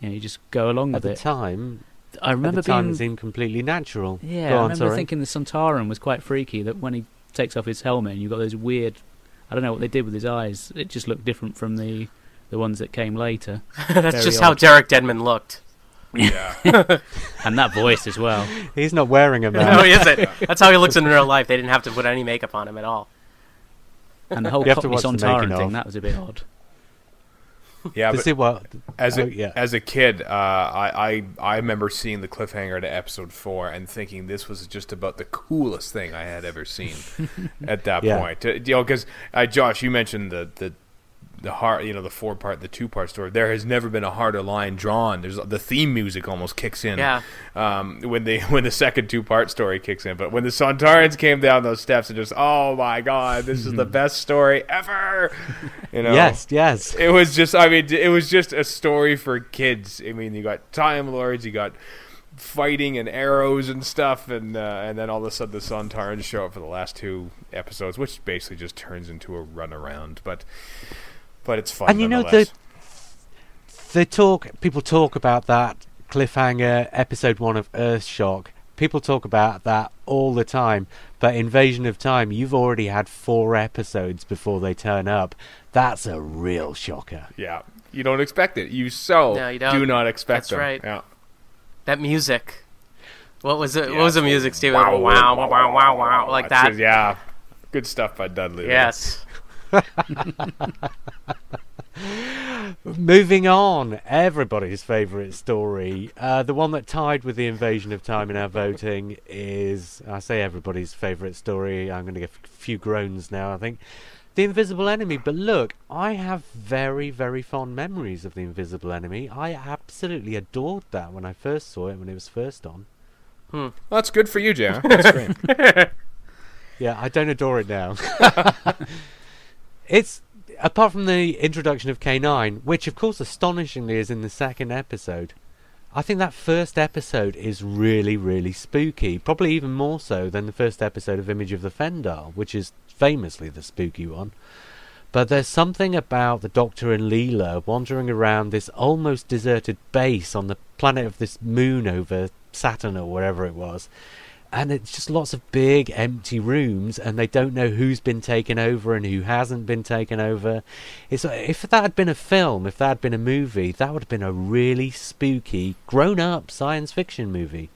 you know, you just go along At with the it. time, I remember at the time being it seemed completely natural. yeah, Go I on, remember sorry. thinking the Sontaran was quite freaky. That when he takes off his helmet, and you've got those weird. I don't know what they did with his eyes. It just looked different from the the ones that came later, That's Very just how. Derek Deadman looked. Yeah. and that voice as well. He's not wearing a no, mask. he isn't. That's how he looks in real life. They didn't have to put any makeup on him at all. And the whole You have Cockney watch the Sontaran making thing, of. that was a bit odd. Yeah, To but see what as a oh, yeah. as a kid, uh, I, I I remember seeing the cliffhanger to episode four and thinking this was just about the coolest thing I had ever seen at that Yeah. point. Uh, You know, because uh, Josh, you mentioned the the the hard, you know, the four part, the two part story. There has never been a harder line drawn. There's the theme music almost kicks in. Yeah. Um, when the when the second two part story kicks in, but when the Sontarans came down those steps and just, oh my god, this is the best story ever. You know. Yes, yes. It was just, I mean, it was just a story for kids. I mean, you got Time Lords, you got fighting and arrows and stuff, and uh, and then all of a sudden the Sontarans show up for the last two episodes, which basically just turns into a runaround. But but it's fun. And you know, the They talk. People talk about that cliffhanger episode one of Earthshock. People talk about that all the time. But Invasion of Time, you've already had four episodes before they turn up. That's a real shocker. yeah, you don't expect it. You so No, you don't. expect That's them. right. Yeah. That music. What was it? Yeah. What was the music, Steven? Wow, Wow, wow, wow, wow, wow, like It's that. just- yeah, good stuff by Dudley. there. Yes. Moving on, everybody's favourite story. Uh, the one that tied with the Invasion of Time in our voting is, I say everybody's favourite story. I'm going to get a few groans now, I think. The Invisible Enemy. But look, I have very, very fond memories of The Invisible Enemy. I absolutely adored that when I first saw it, when it was first on. Well, that's good for you, Jan. That's great. Yeah, I don't adore it now. it's apart from the introduction of K9, which of course astonishingly is in the second episode. I think that first episode is really, really spooky. Probably even more so than the first episode of Image of the Fendahl, which is famously the spooky one. But there's something about the Doctor and Leela wandering around this almost deserted base on the planet of this moon over Saturn or wherever it was. And it's just lots of big empty rooms, and they don't know who's been taken over and who hasn't been taken over. It's if that had been a film, if that had been a movie, that would have been a really spooky, grown-up science fiction movie.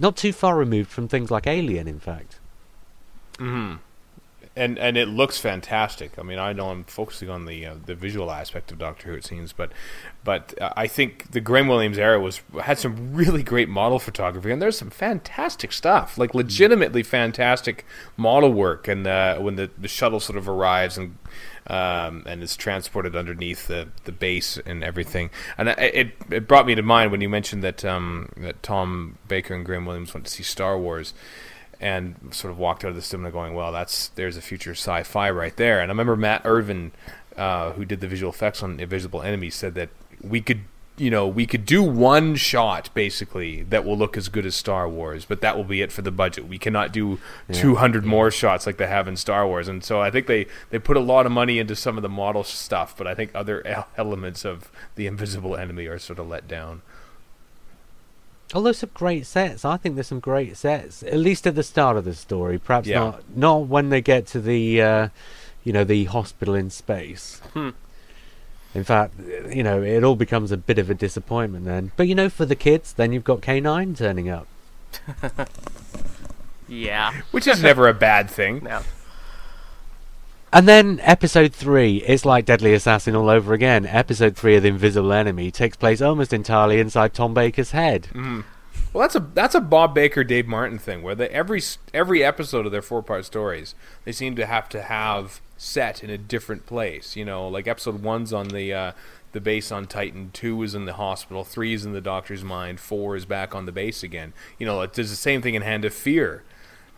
Not too far removed from things like Alien, in fact. hmm And and it looks fantastic. I mean, I know I'm focusing on the uh, the visual aspect of Doctor Who, it seems, but but uh, I think the Graham Williams era was had some really great model photography, and there's some fantastic stuff, like legitimately fantastic model work. And uh, when the the shuttle sort of arrives and um, and is transported underneath the, the base and everything. And it it brought me to mind when you mentioned that um, that Tom Baker and Graham Williams went to see Star Wars and sort of walked out of the cinema going, "Well, that's there's a future sci-fi right there." And I remember Mat Irvine, uh, who did the visual effects on Invisible Enemy, said that we could, you know, we could do one shot basically that will look as good as Star Wars, but that will be it for the budget. We cannot do Yeah. 200 more shots like they have in Star Wars. And so I think they they put a lot of money into some of the model stuff, but I think other elements of the Invisible Enemy are sort of let down. Although some great sets, I think there's some great sets. At least at the start of the story, perhaps Yeah. not not when they get to the, uh, you know, the hospital in space. Hmm. In fact, you know, it all becomes a bit of a disappointment then. But you know, for the kids, then you've got K9 turning up. Yeah. Which is never a bad thing. No. And then episode three is like Deadly Assassin all over again. Episode three of the Invisible Enemy takes place almost entirely inside Tom Baker's head. Mm. Well, that's a that's a Bob Baker, Dave Martin thing, where they, every every episode of their four part stories, they seem to have to have set in a different place. You know, like episode one's on the uh, the base on Titan, two is in the hospital, three is in the doctor's mind, four is back on the base again. You know, it does the same thing in Hand of Fear.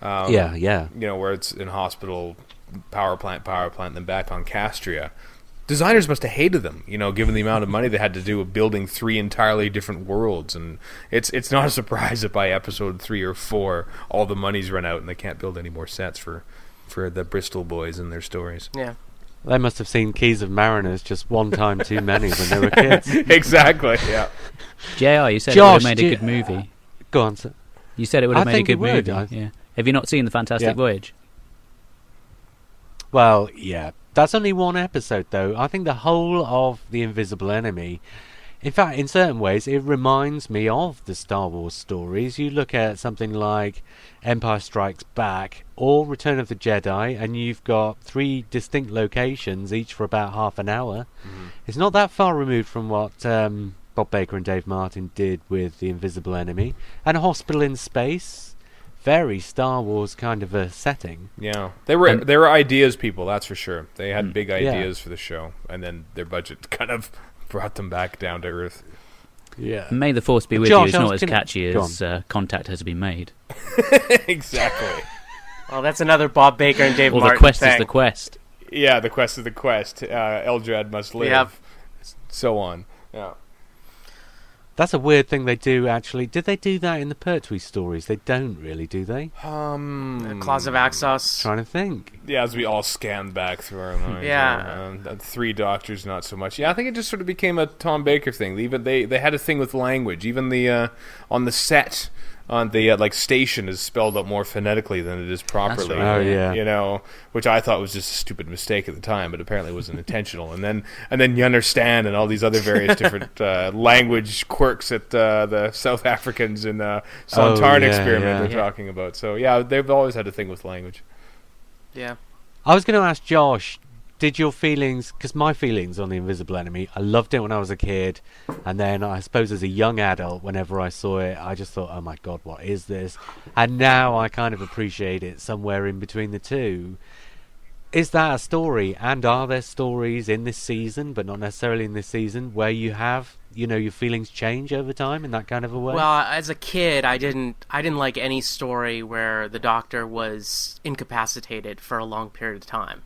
Um, yeah, yeah. you know, where it's in hospital, power plant, power plant, then back on Kastria. Designers must have hated them, you know, given the amount of money they had to do of building three entirely different worlds. And it's it's not a surprise that by episode three or four, all the money's run out and they can't build any more sets for for the Bristol boys and their stories. Yeah. They must have seen Keys of Marinus just one time too many when they were kids. exactly. Yeah. JR, you said Josh, it would have made a good movie. Go on, sir. You said it would I have made a think it good would, movie. I- Yeah. Have you not seen the Fantastic Yeah. Voyage? Well, yeah. That's only one episode, though. I think the whole of The Invisible Enemy, in fact, in certain ways, it reminds me of the Star Wars stories. You look at something like Empire Strikes Back or Return of the Jedi, and you've got three distinct locations, each for about half an hour. It's not that far removed from what um, Bob Baker and Dave Martin did with The Invisible Enemy. And a hospital in space. Very Star Wars kind of a setting. Yeah. They were And- they were ideas people, that's for sure. They had Mm. big Yeah. ideas for the show, and then their budget kind of brought them back down to earth. Yeah. May the Force be with Josh, you. It's not as catchy go as uh, Contact has been made. exactly. Well, that's another Bob Baker and Dave Or Martin the quest thing. is the quest. Yeah, the quest is the quest. Uh, Eldrad must live. Yep. So on. Yeah. That's a weird thing they do, actually. Did they do that in the Pertwee stories? They don't really, do they? Um. The Claws of Axos. Trying to think. Yeah, as we all scanned back through our minds. Yeah. Um, the three doctors, not so much. Yeah, I think it just sort of became a Tom Baker thing. Even they they had a thing with language. Even the uh, on the set on the uh, like station is spelled out more phonetically than it is properly. right, Oh, yeah. You know, which I thought was just a stupid mistake at the time, but apparently wasn't intentional. And then and then you understand and all these other various different uh, language quirks that uh, the South Africans in uh, Oh, yeah, experiment yeah. are Yeah. talking about. So yeah, they've always had a thing with language. Yeah. I was going to ask Josh, did your feelings, because my feelings on The Invisible Enemy, I loved it when I was a kid, and then I suppose as a young adult, whenever I saw it, I just thought, oh my god, what is this? And now I kind of appreciate it somewhere in between the two. Is that a story? And are there stories in this season, but not necessarily in this season, where you have, you know, your feelings change over time in that kind of a way? Well, as a kid, I didn't I didn't like any story where the doctor was incapacitated for a long period of time.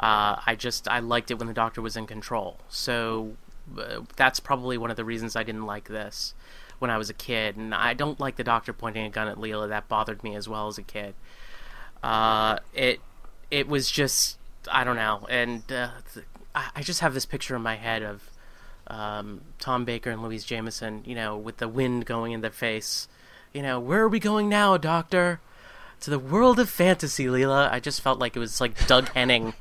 Uh, I just I liked it when the doctor was in control. So uh, that's probably one of the reasons I didn't like this when I was a kid. And I don't like the doctor pointing a gun at Leela. That bothered me as well as a kid. Uh, it it was just I don't know, and uh, I just have this picture in my head of um, Tom Baker and Louise Jameson, you know, with the wind going in their face. You know, where are we going now, Doctor? To the world of fantasy, Leela. I just felt like it was like Doug Henning,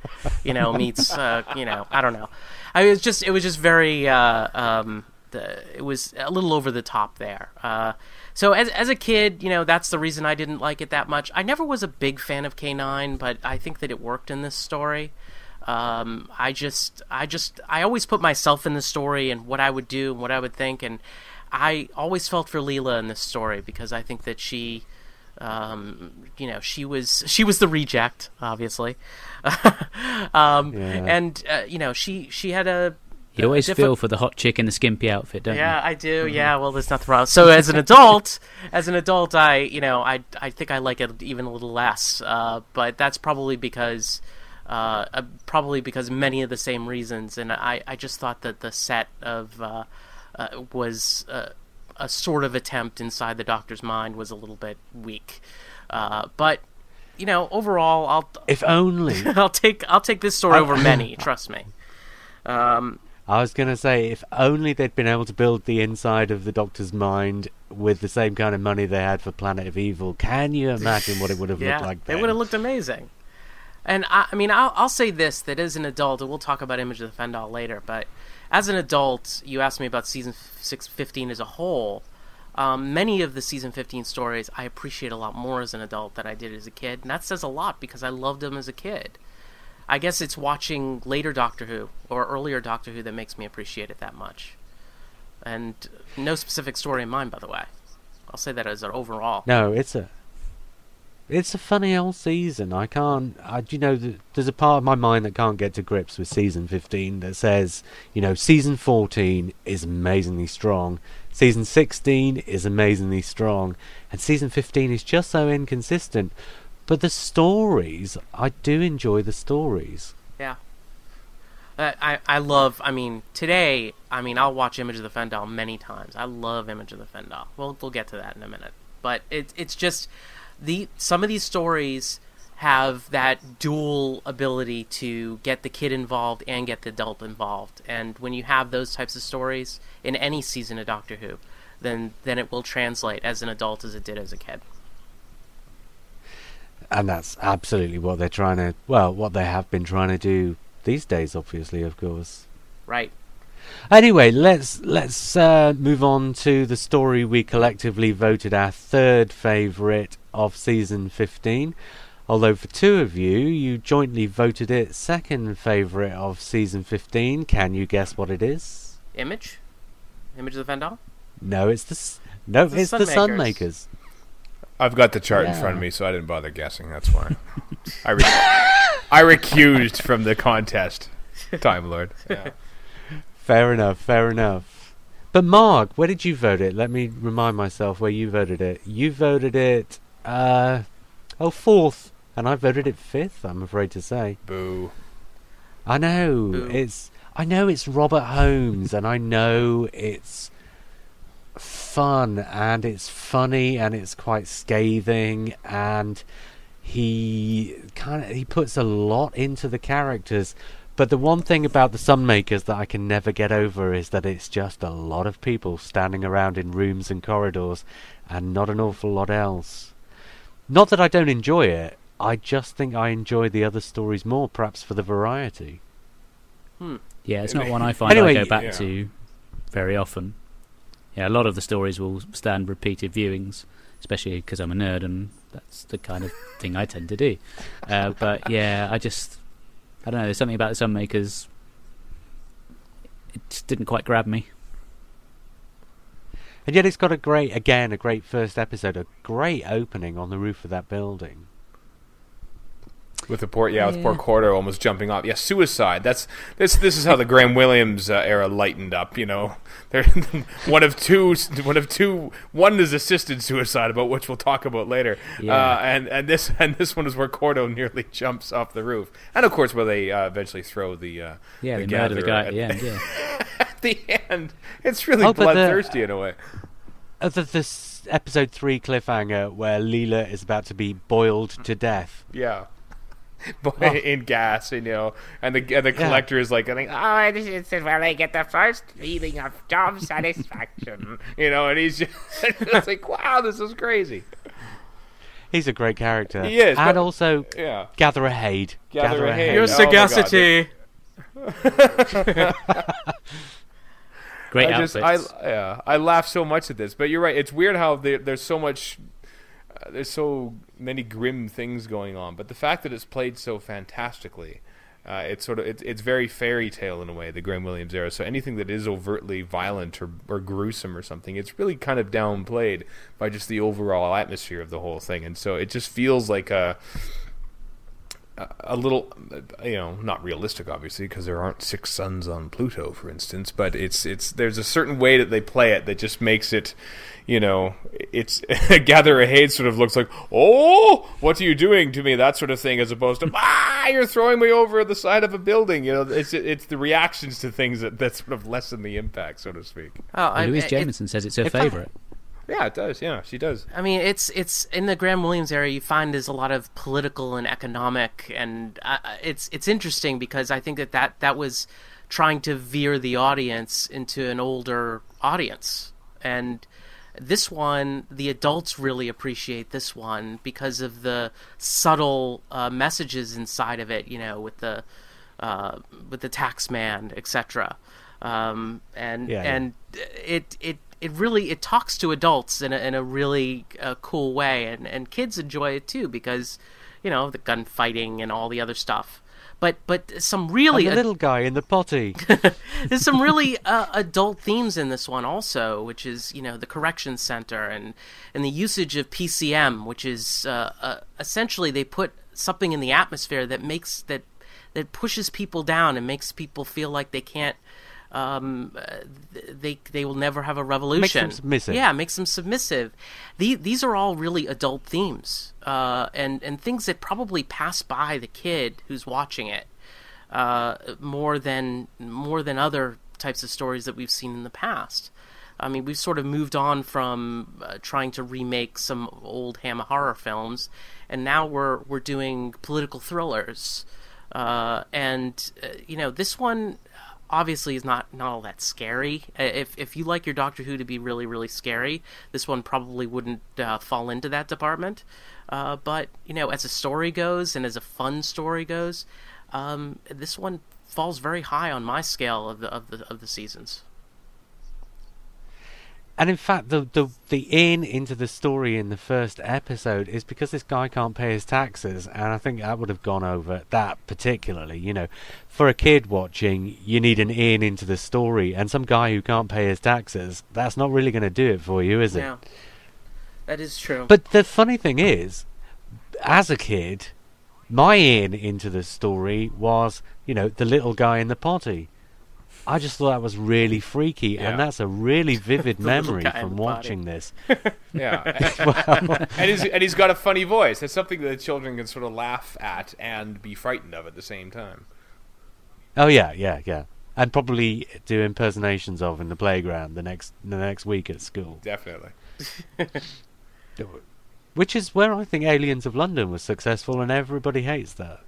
you know, meets, uh, you know, I don't know. I was just, it was just very, uh, um, the, it was a little over the top there. Uh, so as as a kid, you know, that's the reason I didn't like it that much. I never was a big fan of K9, but I think that it worked in this story. Um, I just, I just, I always put myself in the story and what I would do and what I would think, and I always felt for Leela in this story because I think that she, um, you know, she was she was the reject, obviously, um, Yeah. and uh, you know, she she had a You always diffi- feel for the hot chick in the skimpy outfit, don't yeah, you? Yeah, I do. Yeah, well, there's nothing wrong. So as an adult, as an adult, I you know I I think I like it even a little less. Uh, but that's probably because uh, uh, probably because many of the same reasons. And I I just thought that the set of uh, uh, was uh, a sort of attempt inside the Doctor's mind was a little bit weak. Uh, but you know, overall, I'll If only. I'll take I'll take this story over many. Trust me. Um, I was going to say, if only they'd been able to build the inside of the Doctor's mind with the same kind of money they had for Planet of Evil. Can you imagine what it would have yeah, looked like it would have looked amazing. And I, I mean, I'll, I'll say this: that as an adult, and we'll talk about Image of the Fendahl later. But as an adult, you asked me about season six, 15 as a whole. Um, many of the season 15 stories I appreciate a lot more as an adult than I did as a kid, and that says a lot because I loved them as a kid. I guess it's watching later Doctor Who or earlier Doctor Who that makes me appreciate it that much. And no specific story in mind, by the way. I'll say that as an overall. No, it's a. It's a funny old season. I can't. I, you know, th- there's a part of my mind that can't get to grips with season 15 that says, you know, season 14 is amazingly strong, season 16 is amazingly strong, and season 15 is just so inconsistent. But the stories, I do enjoy the stories. Yeah. I I love. I mean, today. I mean, I'll watch Image of the Fendahl many times. I love Image of the Fendahl. We'll we'll get to that in a minute. But it it's just the some of these stories have that dual ability to get the kid involved and get the adult involved. And when you have those types of stories in any season of Doctor Who, then then it will translate as an adult as it did as a kid. And that's absolutely what they're trying to. Well, what they have been trying to do these days, obviously, of course. Right. Anyway, let's let's uh, move on to the story we collectively voted our third favourite of season 15. Although for two of you, you jointly voted it second favourite of season 15. Can you guess what it is? Image. Image of the Fendahl. No, it's the s- no, The it's the Sunmakers. Sunmakers. I've got the chart in front of me, so I didn't bother guessing. That's why I re- I recused from the contest. Time Lord. Yeah. Fair enough, fair enough. But Mark, where did you vote it? Let me remind myself where you voted it. You voted it, uh, oh, fourth, and I voted it fifth. I'm afraid to say. Boo. I know Boo. it's I know it's Robert Holmes and I know it's fun and it's funny and it's quite scathing and he kind of he puts a lot into the characters but the one thing about the Sunmakers that I can never get over is that it's just a lot of people standing around in rooms and corridors and not an awful lot else. Not that I don't enjoy it, I just think I enjoy the other stories more, perhaps for the variety. Yeah, it's not one I find Anyway, I go back yeah. to very often. Yeah, a lot of the stories will stand repeated viewings, especially because I'm a nerd and that's the kind of thing I tend to do. Uh, but yeah, I just I don't know. There's something about the Sunmakers. It just didn't quite grab me. And yet it's got a great, again, a great first episode, a great opening on the roof of that building. With the port, yeah, with Yeah. Port Cordo almost jumping off. Yeah, suicide. That's this. This is how the Graham Williams uh, era lightened up. You know, They're one of two. One of two. One is assisted suicide, about which we'll talk about later. Yeah. Uh, and and this and this one is where Cordo nearly jumps off the roof, and of course where they uh, eventually throw the uh, Yeah, the the guy at the end. Yeah, at the end. It's really Oh, bloodthirsty in a way. Uh, the, this episode three cliffhanger where Leela is about to be boiled to death. Yeah. Boy, in gas, you know, and the and the collector is like, oh, I think, oh, this is where I get the first feeling of job satisfaction, you know, and he's just it's like, wow, this is crazy. He's a great character. He is, and but- also Yeah, Gatherer Hade. Gatherer Hade. Your Oh my God, sagacity. Great I outfits. just, I yeah, I laugh so much at this, but you're right. It's weird how there, there's so much, there's so many grim things going on, but the fact that it's played so fantastically, uh, it's sort of it's very fairy tale in a way, the Graham Williams era. So anything that is overtly violent or or gruesome or something, it's really kind of downplayed by just the overall atmosphere of the whole thing, and so it just feels like a a little, you know, not realistic, obviously, because there aren't six suns on Pluto, for instance. But it's it's there's a certain way that they play it that just makes it, you know, it's Gatherer Hade sort of looks like, oh, what are you doing to me? That sort of thing, as opposed to ah, you're throwing me over the side of a building. You know, it's it's the reactions to things that, that sort of lessen the impact, so to speak. Oh, I, Louise it- Jameson says it's her if I- favourite. Yeah, it does. Yeah, she does. I mean, it's it's in the Graham Williams era. You find there's a lot of political and economic, and uh, it's it's interesting because I think that, that that was trying to veer the audience into an older audience, and this one, the adults really appreciate this one because of the subtle uh, messages inside of it. You know, with the uh, with the tax man, etc. Um, and Yeah, yeah. and it it it really it talks to adults in a, in a really uh, cool way and and kids enjoy it too because you know the gunfighting and all the other stuff but but some really the ad- little guy in the potty. there's some really uh, adult themes in this one also which is you know the correction center and and the usage of PCM which is uh, uh, essentially they put something in the atmosphere that makes that that pushes people down and makes people feel like they can't um, uh, they they will never have a revolution. submissive. Yeah, makes them submissive. The, these are all really adult themes, uh, and and things that probably pass by the kid who's watching it uh, more than more than other types of stories that we've seen in the past. I mean, we've sort of moved on from uh, trying to remake some old Hammer horror films, and now we're we're doing political thrillers. Uh, and uh, you know, this one obviously is not not all that scary. If if you like your Doctor Who to be really really scary, this one probably wouldn't uh, fall into that department. Uh, but you know, as a story goes and as a fun story goes, um, this one falls very high on my scale of the of the of the seasons. And in fact, the, the the in into the story in the first episode is because this guy can't pay his taxes, and I think that would have gone over that particularly. You know, for a kid watching, you need an in into the story, and some guy who can't pay his taxes, that's not really going to do it for you, is it? Yeah, that is true. But the funny thing is, as a kid, my in into the story was, you know, the little guy in the potty. I just thought that was really freaky, Yeah. and that's a really vivid memory from the potty. watching this. Yeah, and he's and he's got a funny voice. It's something that children can sort of laugh at and be frightened of at the same time. Oh yeah, yeah, yeah, and probably do impersonations of in the playground the next the next week at school, Definitely. which is where I think Aliens of London was successful, and everybody hates that.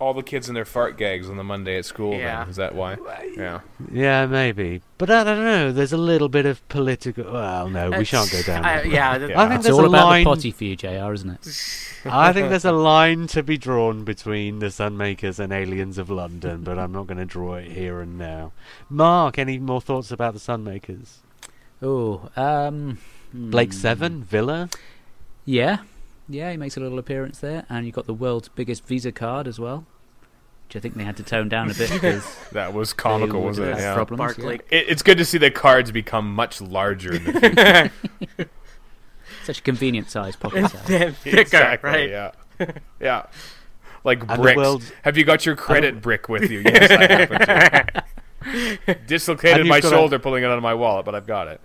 All the kids in their fart gags on the Monday at school. Yeah. Then. Is that why? Yeah. Yeah, maybe, but I don't know. There's a little bit of political. Well, no, we shan't go down. I, that road. yeah, Yeah. I think It's there's all a about line. the potty for you, JR, isn't it? I think there's a line to be drawn between the Sunmakers and Aliens of London, but I'm not going to draw it here and now. Mark, any more thoughts about the Sunmakers? Oh, um, Blake hmm. Seven, Vila. Yeah, yeah, he makes a little appearance there, and you've got the world's biggest Visa card as well, which I think they had to tone down a bit because That was comical, wasn't it? Yeah. Problems, Barclay. It, it's good to see the cards become much larger in the future. Such a convenient size pocket size. Thicker, Exactly, right? Yeah. Yeah. Like And bricks. world's- Have you got your credit brick with you? Yes, I happen to. Dislocated my got a- shoulder pulling it out of my wallet, but I've got it.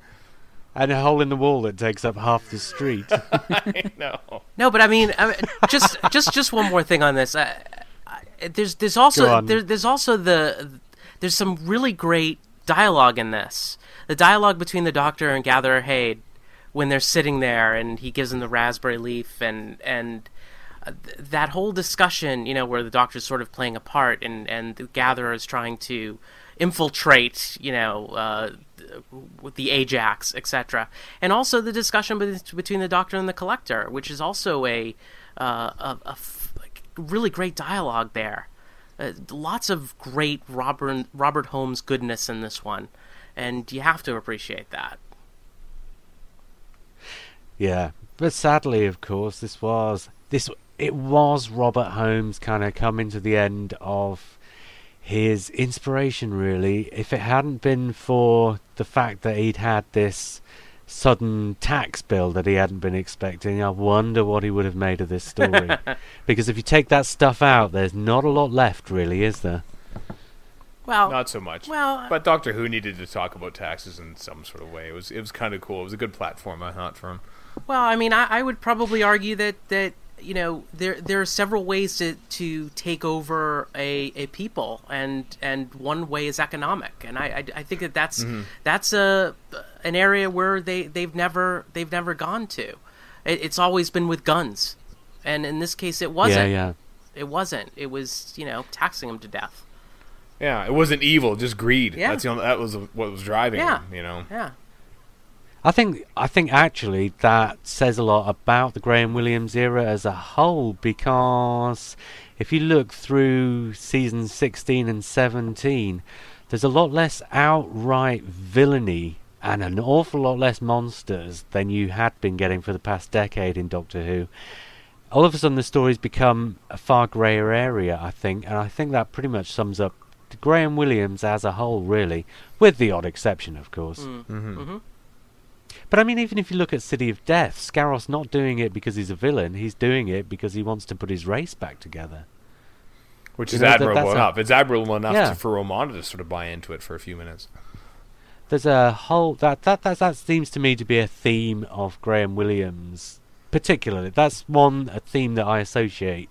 And a hole in the wall that takes up half the street. I know. No, but I mean, I mean just just just one more thing on this. I, I, there's there's also Go there, there's also the there's some really great dialogue in this. The dialogue between the Doctor and Gatherer Hade when they're sitting there and he gives him the raspberry leaf and and uh, th- that whole discussion, you know, where the Doctor's sort of playing a part and and the Gatherer is trying to infiltrate, you know, uh, the Ajax, etc., and also the discussion between the Doctor and the Collector, which is also a uh, a, a f- really great dialogue there. Uh, lots of great Robert Robert Holmes goodness in this one, and you have to appreciate that. Yeah, but sadly, of course, this was this it was Robert Holmes kind of coming to the end of his inspiration. Really, if it hadn't been for the fact that he'd had this sudden tax bill that he hadn't been expecting, I wonder what he would have made of this story. because if you take that stuff out, there's not a lot left, really, is there? Well, not so much. Well, uh, but Doctor Who needed to talk about taxes in some sort of way. It was it was kind of cool. It was a good platform, I thought, for him. Well, I mean, I, I would probably argue that that you know there there are several ways to to take over a, a people, and and one way is economic, and I I, I think that that's mm-hmm. that's a an area where they they've never they've never gone to. It, it's always been with guns, and in this case, it wasn't. Yeah, yeah. It wasn't. It was you know taxing them to death. Yeah, it wasn't evil, just greed. Yeah. That's the only, that was what was driving yeah. him. You know. Yeah. I think I think actually that says a lot about the Graham Williams era as a whole because if you look through seasons 16 and 17 there's a lot less outright villainy and an awful lot less monsters than you had been getting for the past decade in Doctor Who. All of a sudden the stories become a far greyer area, I think, and I think that pretty much sums up Graham Williams as a whole really, with the odd exception of course. Mm. Mm-hmm. Mm-hmm. But I mean, even if you look at City of Death, Scaroth's not doing it because he's a villain. He's doing it because he wants to put his race back together. Which you is know, admirable that, enough. A, it's admirable enough yeah. to, for Romana to sort of buy into it for a few minutes. There's a whole that that that that seems to me to be a theme of Graham Williams, particularly. That's one a theme that I associate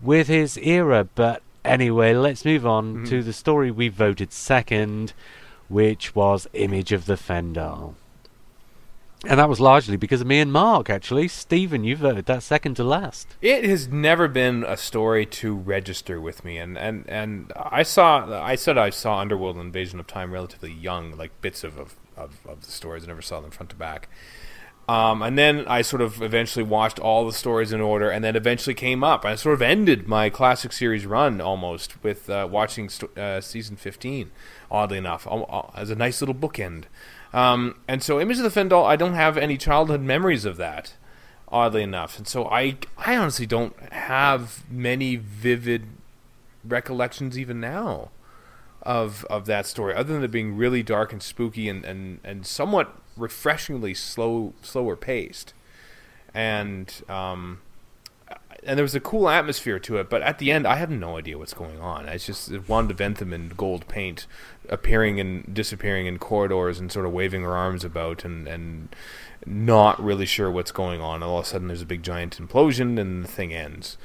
with his era. But anyway, let's move on mm-hmm. to the story we voted second, which was Image of the Fendahl. And that was largely because of me and Mark, actually. Stephen, you voted that second to last. It has never been a story to register with me, and, and, and I saw I said I saw Underworld Invasion of Time relatively young, like bits of of, of, of the stories. I never saw them front to back. Um, and then I sort of eventually watched all the stories in order, and then eventually came up. I sort of ended my classic series run almost with uh, watching st- uh, season fifteen. Oddly enough, as a nice little bookend. Um, and so, Image of the Fendahl, I don't have any childhood memories of that, oddly enough. And so, I, I honestly don't have many vivid recollections even now of of that story, other than it being really dark and spooky and, and, and somewhat refreshingly slow, slower paced. And um, and there was a cool atmosphere to it. But at the end, I have no idea what's going on. It's just Wanda Ventham in gold paint, appearing and disappearing in corridors and sort of waving her arms about, and and not really sure what's going on. All of a sudden, there's a big giant implosion, and the thing ends.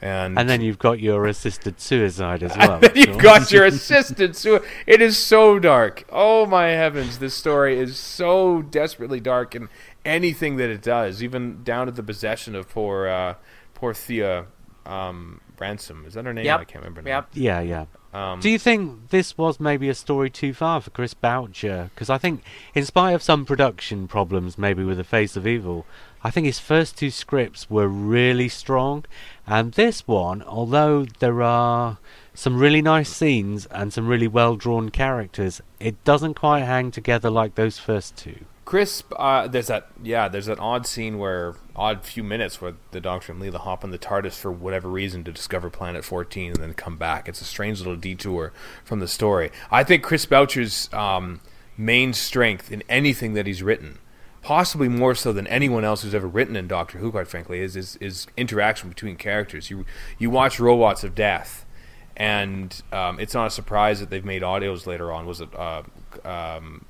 And, and then you've got your assisted suicide as well. then you've got your assisted suicide. It is so dark. Oh my heavens! This story is so desperately dark, and anything that it does, even down to the possession of poor. Uh, poor Thea um, Ransom. Is that her name? Yep. I can't remember. Now. Yep. Yeah, yeah. Um, Do you think this was maybe a story too far for Chris Boucher? Because I think, in spite of some production problems, maybe with The Face of Evil, I think his first two scripts were really strong. And this one, although there are some really nice scenes and some really well drawn characters, it doesn't quite hang together like those first two. Crisp, uh, there's that yeah, there's that odd scene where odd few minutes where the Doctor and Leela hop on the TARDIS for whatever reason to discover Planet 14 and then come back. It's a strange little detour from the story. I think Chris Boucher's um, main strength in anything that he's written, possibly more so than anyone else who's ever written in Doctor Who, quite frankly, is is, is interaction between characters. You you watch Robots of Death, and um, it's not a surprise that they've made audios later on. Was it? Uh, um,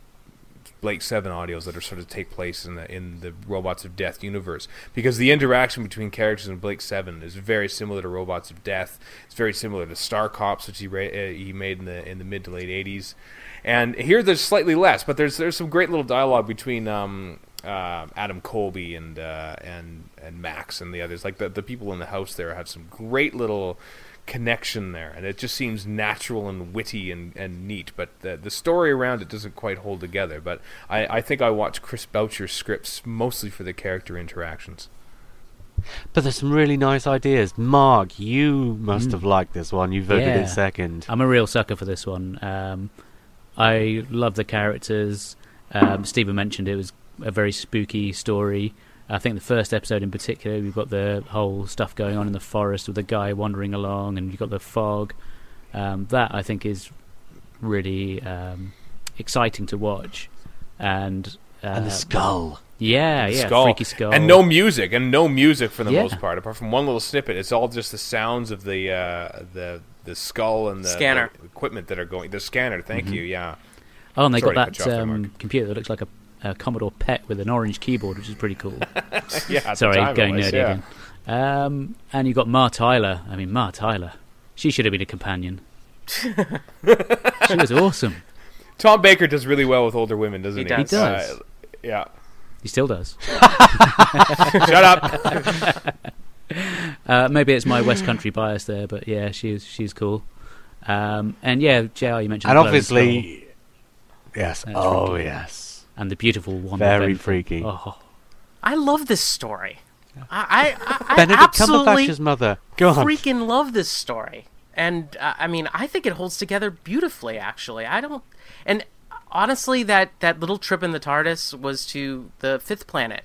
Blake Seven audios that are sort of take place in the in the Robots of Death universe because the interaction between characters in Blake Seven is very similar to Robots of Death. It's very similar to Star Cops, which he ra- uh, he made in the in the mid to late '80s. And here there's slightly less, but there's there's some great little dialogue between um, uh, Adam Colby and uh, and and Max and the others. Like the the people in the house there have some great little connection there, and it just seems natural and witty and, and neat. But the the story around it doesn't quite hold together. But I, I think I watch Chris Boucher's scripts mostly for the character interactions. But there's some really nice ideas. Mark, you must Mm. have liked this one. You voted Yeah. it second. I'm a real sucker for this one. Um, I love the characters. Um, Stephen mentioned it was a very spooky story. I think the first episode in particular, we've got the whole stuff going on in the forest with the guy wandering along, and you've got the fog. Um, that I think is really um, exciting to watch. And, uh, and the skull. yeah, The yeah, skull. freaky skull, And no music, and no music for the Yeah. most part, apart from one little snippet. It's all just the sounds of the uh, the the skull and the Scanner. the equipment that are going. The scanner, thank Mm-hmm. you. Yeah, Oh, and they Sorry got cut you off that um, computer that looks like a, a Commodore PET with an orange keyboard, which is pretty cool. yeah. Sorry, the time it going was, nerdy yeah. again. Um, and you got Ma Tyler. I mean, Ma Tyler. She should have been a companion. she was awesome. Tom Baker does really well with older women, doesn't He he? does. He does. Uh, yeah. He still does. Shut up. Uh, maybe it's my West Country bias there, but yeah, she's she's cool. Um, and yeah, JR, you mentioned And obviously, yes. That's oh, freaky. yes. Skull and the beautiful one. Very Benton. freaky. Oh, I love this story. I I, I, I Benedict absolutely Cumberbatch's mother. Go on. freaking love this story. And uh, I mean, I think it holds together beautifully. Actually, I don't. And honestly, that that little trip in the TARDIS was to the fifth planet,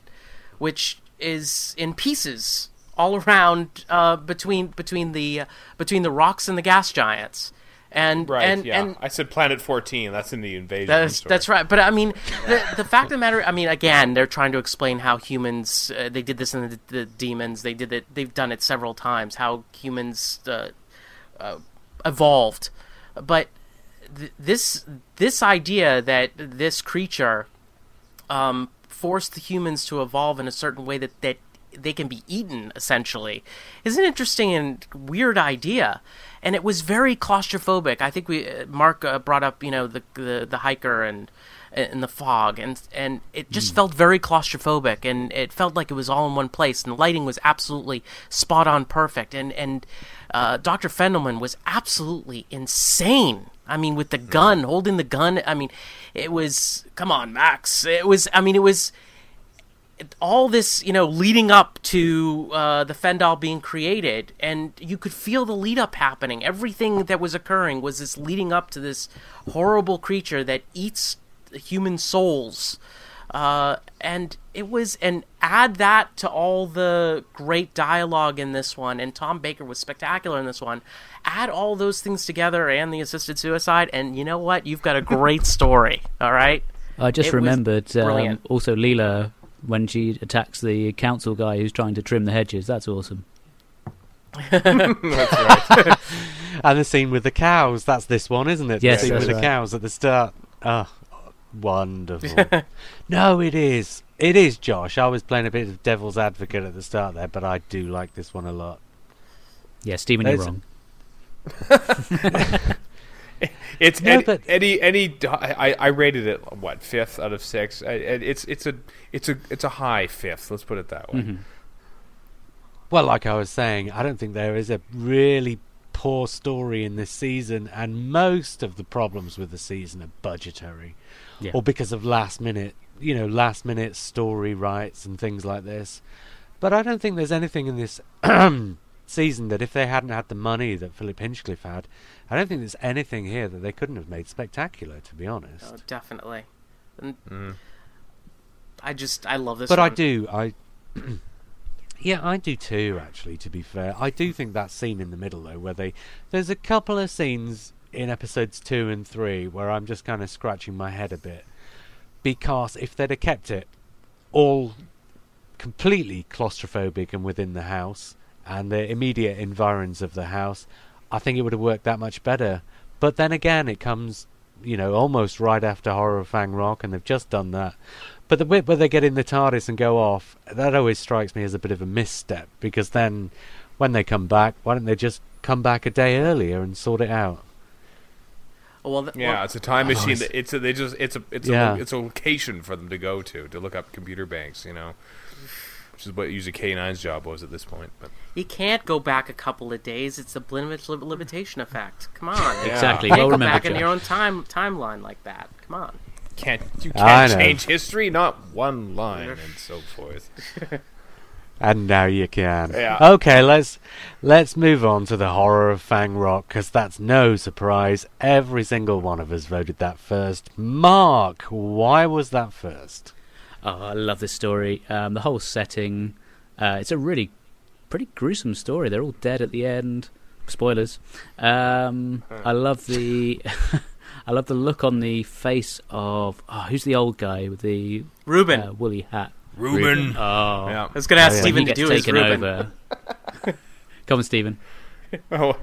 which is in pieces all around uh, between between the uh, between the rocks and the gas giants. And Right. and yeah. and I said Planet 14. That's in the invasion. that's story. that's right. But I mean, the the fact of the matter, I mean, again, they're trying to explain how humans. Uh, they did this in the, the demons. They did it. They've done it several times. How humans uh, uh, evolved, but th- this this idea that this creature um, forced the humans to evolve in a certain way that that they can be eaten essentially is an interesting and weird idea and it was very claustrophobic. I think we uh, mark uh, brought up you know the, the the hiker and in the fog. And and it just felt very claustrophobic and it felt like it was all in one place and the lighting was absolutely spot on perfect. And and uh, Dr. Fendelman was absolutely insane. I mean with the gun holding the gun I mean it was come on Max. It was I mean it was all this, you know, leading up to uh, the Fendahl being created, and you could feel the lead up happening. Everything that was occurring was this leading up to this horrible creature that eats human souls. Uh, and it was, and add that to all the great dialogue in this one, and Tom Baker was spectacular in this one. Add all those things together and the assisted suicide, and you know what? You've got a great story, all right? I just It remembered um, also Leela when she attacks the council guy who's trying to trim the hedges. That's awesome. That's right. And the scene with the cows. That's this one, isn't it? Yes, the scene with the cows at the start. Ah, wonderful. no, it is. It is, Josh. I was playing a bit of devil's advocate at the start there, but I do like this one a lot. Yeah, Stephen, you're wrong. It's No, any, but- any any I, I rated it what fifth out of six. It's it's a it's a it's a high fifth. Let's put it that way. Mhm. Well, like I was saying, I don't think there is a really poor story in this season, and most of the problems with the season are budgetary, Yeah. or because of last minute, you know, last minute story rights and things like this. But I don't think there's anything in this season that if they hadn't had the money that Philip Hinchcliffe had, I don't think there's anything here that they couldn't have made spectacular, to be honest. Oh, definitely. And Mhm. I just, I love this but I do. I yeah, I do too. Actually, to be fair, I do think that scene in the middle though, where they there's a couple of scenes in episodes two and three where I'm just kind of scratching my head a bit because if they'd have kept it all completely claustrophobic and within the house and the immediate environs of the house, I think it would have worked that much better. But then again, it comes, you know, almost right after Horror of Fang Rock, and they've just done that. But the bit where they get in the TARDIS and go off, that always strikes me as a bit of a misstep, because then when they come back, why don't they just come back a day earlier and sort it out? Oh, well, th- Yeah, well, it's a time oh, machine. it's- it's a, they just it's a it's Yeah. a it's a location for them to go to to look up computer banks. You know, which is what usually K9's job was at this point. But you can't go back a couple of days. It's the limit li- limitation effect. Come on. Exactly. You can't go remembered, back in your own time timeline like that. Come on. can't you can't change history? Not one line and so forth. And now you can. Yeah. Okay, let's let's move on to the horror of Fang Rock because that's no surprise. Every single one of us voted that first. Mark, why was that first? Oh, I love this story. Um, the whole setting. Uh, it's a really pretty gruesome story. They're all dead at the end. Spoilers. Um, I love the. I love the look on the face of oh, who's the old guy with the Reuben. uh, woolly hat. Reuben. Oh, Yeah. I was going to ask Oh, yeah. when Steven he to gets do his taken Reuben. over. Come on, Stephen. Oh.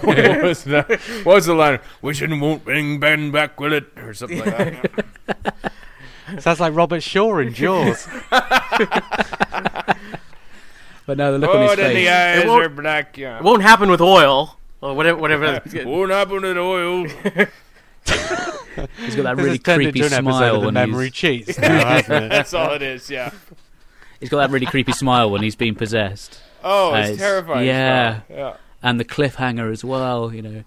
what, was the, what was the line? Wishing won't bring Ben back, will it? Or something like that. Sounds like Robert Shaw in Jaws. But no, the look on oh, his then the face. eyes won't- are black. Yeah. It won't happen with oil. Or whatever. whatever. Won't happen with oil. He's got that This really creepy into an episode smile of when memory he's, cheats now. That's all it is. Yeah. he's got that really creepy smile when he's been possessed. Oh, Uh, it's, it's- terrifying. yeah. stuff. Yeah. and the cliffhanger as well. You know,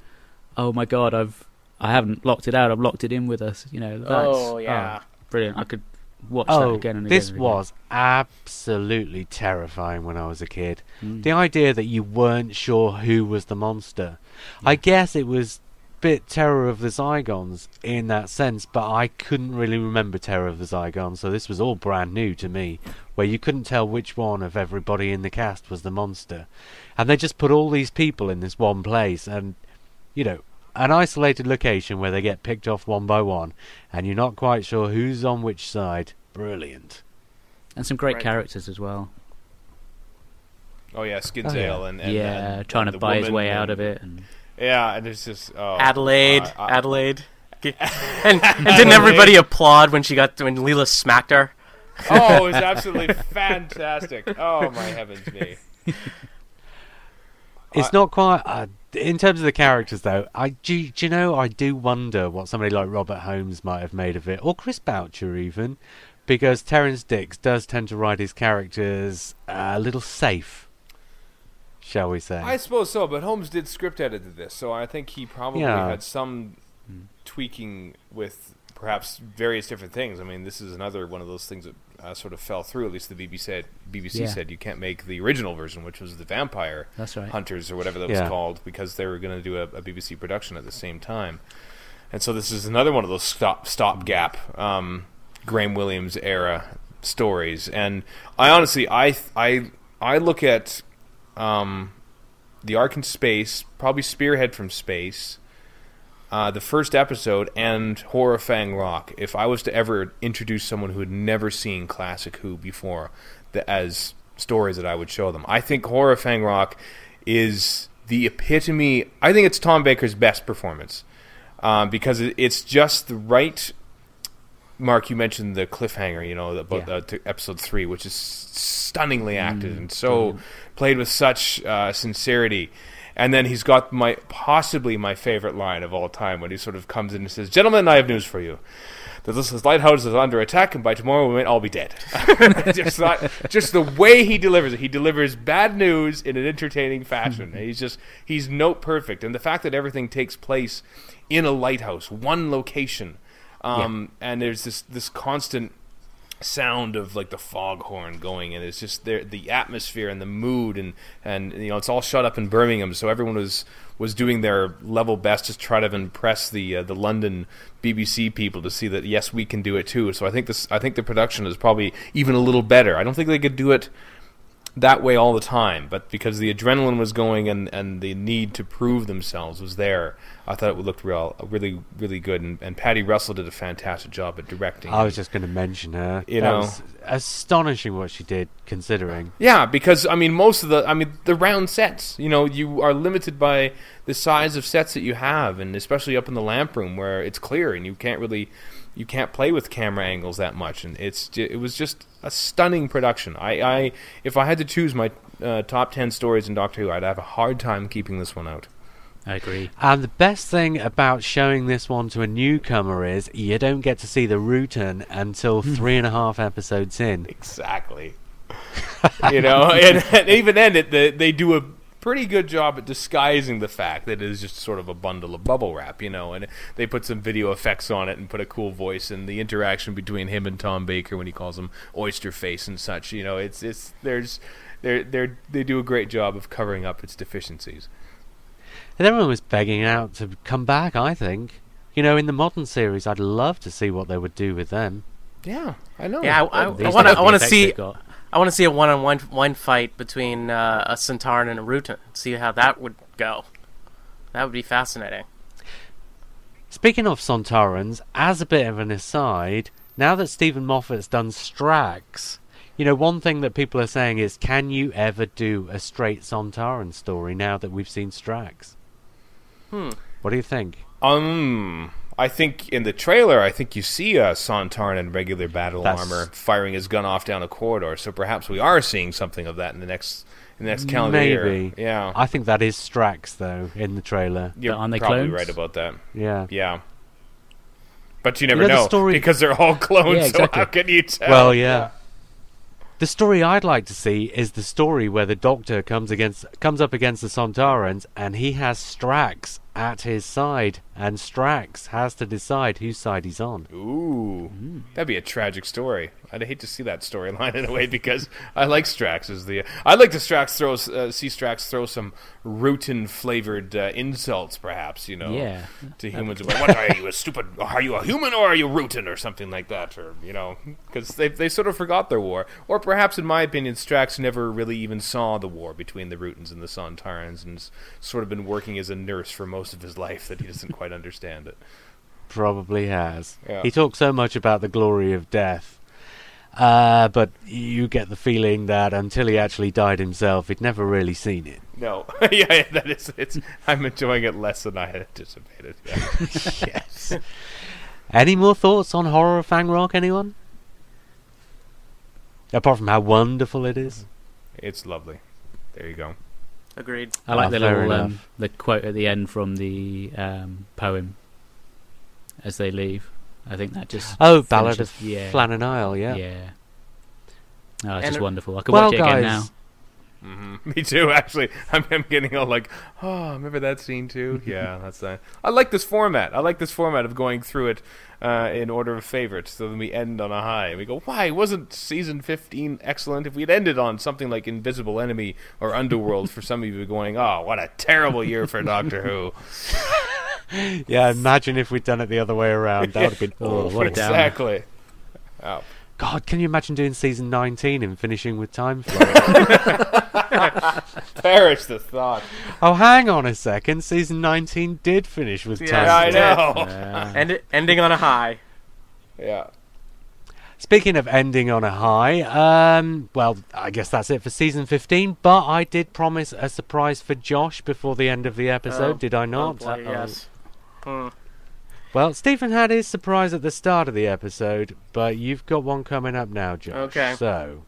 oh my god, I've I haven't locked it out. I've locked it in with us. You know, that's Oh, yeah. Brilliant. I could watch that Oh, again and again. this and again. was absolutely terrifying when I was a kid. Mm. The idea that you weren't sure who was the monster. I guess it was bit Terror of the Zygons in that sense, but I couldn't really remember Terror of the Zygons, so this was all brand new to me, where you couldn't tell which one of everybody in the cast was the monster. And they just put all these people in this one place, and, you know, an isolated location where they get picked off one by one, and you're not quite sure who's on which side. Brilliant. and some great Right. characters as well. Oh yeah, Skin Oh, yeah. And, and yeah, and trying to buy his woman way out of it. And Yeah, and it's just oh, Adelaide. uh, I- Adelaide. and, and didn't everybody applaud when she got when Leela smacked her? oh, it was absolutely fantastic. Oh my heavens me. It's I- not quite. Uh, in terms of the characters, though, I do, do you know? I do wonder what somebody like Robert Holmes might have made of it, or Chris Boucher even, because Terrance Dicks does tend to write his characters a little safe, shall we say? I suppose so, but Holmes did script edit this, so I think he probably Yeah. had some hmm. tweaking with perhaps various different things. I mean, this is another one of those things that uh, sort of fell through. At least the BBC said BBC Yeah. said you can't make the original version, which was the Vampire that's right. Hunters or whatever that Yeah. was called, because they were going to do a, a BBC production at the same time. And so this is another one of those stop stopgap um, Graham Williams era stories. And I honestly, I I I look at um, the Ark in Space, probably Spearhead from Space, uh, the first episode, and Horror Fang Rock. If I was to ever introduce someone who had never seen classic Who before, the, as stories that I would show them, I think Horror Fang Rock is the epitome. I think it's Tom Baker's best performance um, because it, it's just the right. Mark, you mentioned the cliffhanger, you know, about Yeah. uh, to episode three, which is stunningly acted and so played with such uh, sincerity. And then he's got my possibly my favorite line of all time when he sort of comes in and says, "Gentlemen, I have news for you. That this lighthouse is under attack, and by tomorrow we might all be dead." just, not, just the way he delivers it, he delivers bad news in an entertaining fashion. And he's just he's note perfect, and the fact that everything takes place in a lighthouse, one location, um, and there's this this constant sound of like the foghorn going and it's just there the atmosphere and the mood and and you know it's all shut up in Birmingham. So everyone was was doing their level best to try to impress the uh, the London BBC people to see that yes we can do it too. So I think this I think the production is probably even a little better. I don't think they could do it that way all the time but because the adrenaline was going and and the need to prove themselves was there I thought it looked real really really good and, and Paddy Russell did a fantastic job at directing I was just going to mention her. You that know. was astonishing what she did, considering. Yeah, because I mean, most of the, I mean, the round sets. You know, you are limited by the size of sets that you have, and especially up in the lamp room where it's clear and you can't really, you can't play with camera angles that much. And it's it was just a stunning production. I, I if I had to choose my uh, top ten stories in Doctor Who, I'd have a hard time keeping this one out. I agree. And the best thing about showing this one to a newcomer is you don't get to see the Rutan until three and a half episodes in. Exactly. you know, and, and even then, it, they, they do a pretty good job at disguising the fact that it is just sort of a bundle of bubble wrap, you know, and they put some video effects on it and put a cool voice and the interaction between him and Tom Baker when he calls him Oyster Face and such, you know, it's it's there's they're they're they do a great job of covering up its deficiencies. And everyone was begging out to come back, I think. You know, in the modern series, I'd love to see what they would do with them. Yeah, I know. Yeah, I, I, I want to. I want to see. They've got- I want to see a one-on-one one fight between uh, a Sontaran and a Rutan. See how that would go. That would be fascinating. Speaking of Sontarans, as a bit of an aside, now that Steven Moffat's done Strax, you know, one thing that people are saying is, can you ever do a straight Sontaran story now that we've seen Strax? Hmm. What do you think? Um, I think in the trailer, I think you see uh, Sontaran in regular battle That's- armor firing his gun off down a corridor. So perhaps we are seeing something of that in the next in the next calendar year. Maybe. Yeah, I think that is Strax, though, in the trailer. you're aren't they probably clones? right about that. Yeah. Yeah. But you never know, the story- because they're all clones. Yeah, So how exactly. can you tell? Well, yeah. The story I'd like to see is the story where the Doctor comes against comes up against the Sontarans and he has Strax at his side, and Strax has to decide whose side he's on. Ooh, Mm. that'd be a tragic story. I'd hate to see that storyline in a way because I like Strax as the. I'd like to Strax throw uh, see Strax throw some Rutan flavored uh, insults, perhaps you know, Yeah. to humans about what are you a stupid? Are you a human or are you Rutan or something like that, or you know, because they they sort of forgot their war, or perhaps in my opinion, Strax never really even saw the war between the Rutans and the Sontarans, and sort of been working as a nurse for most of his life that he doesn't quite understand it. Probably has. Yeah. He talks so much about the glory of death. Uh, but you get the feeling that until he actually died himself, he'd never really seen it. No, yeah, yeah, that is. It's. I'm enjoying it less than I had anticipated. Yeah. yes. Any more thoughts on Horror of Fang Rock, anyone? Apart from how wonderful it is. it's lovely. There you go. Agreed. I like Oh, the little um, the quote at the end from the um, poem as they leave. I think that just Oh, Ballad finishes- of yeah, Flannan Isle, yeah. yeah. Oh, it's And just it- wonderful. I could Well, watch it again guys, now. hmm Me too. Actually, I'm, I'm getting all like, oh, remember that scene too? yeah, that's that. I like this format. I like this format of going through it uh, in order of favorites. so then we end on a high. And we go, why wasn't season 15 excellent? If we'd ended on something like Invisible Enemy or Underworld, for some of you going, oh, what a terrible year for Doctor Who. Yeah, imagine if we'd done it the other way around. That would have been Oh, what a downer. exactly. Oh. God, can you imagine doing season 19 and finishing with Time Flight? Perish the thought. oh, hang on a second. Season 19 did finish with Yeah, Time Yeah, I Flight. know. Uh, End, ending on a high. Yeah. Speaking of ending on a high, um, well, I guess that's it for season 15, but I did promise a surprise for Josh before the end of the episode, Oh, did I Oh, not? boy, yes. Hmm. Well, Stephen had his surprise at the start of the episode, but you've got one coming up now, Josh. Okay. So,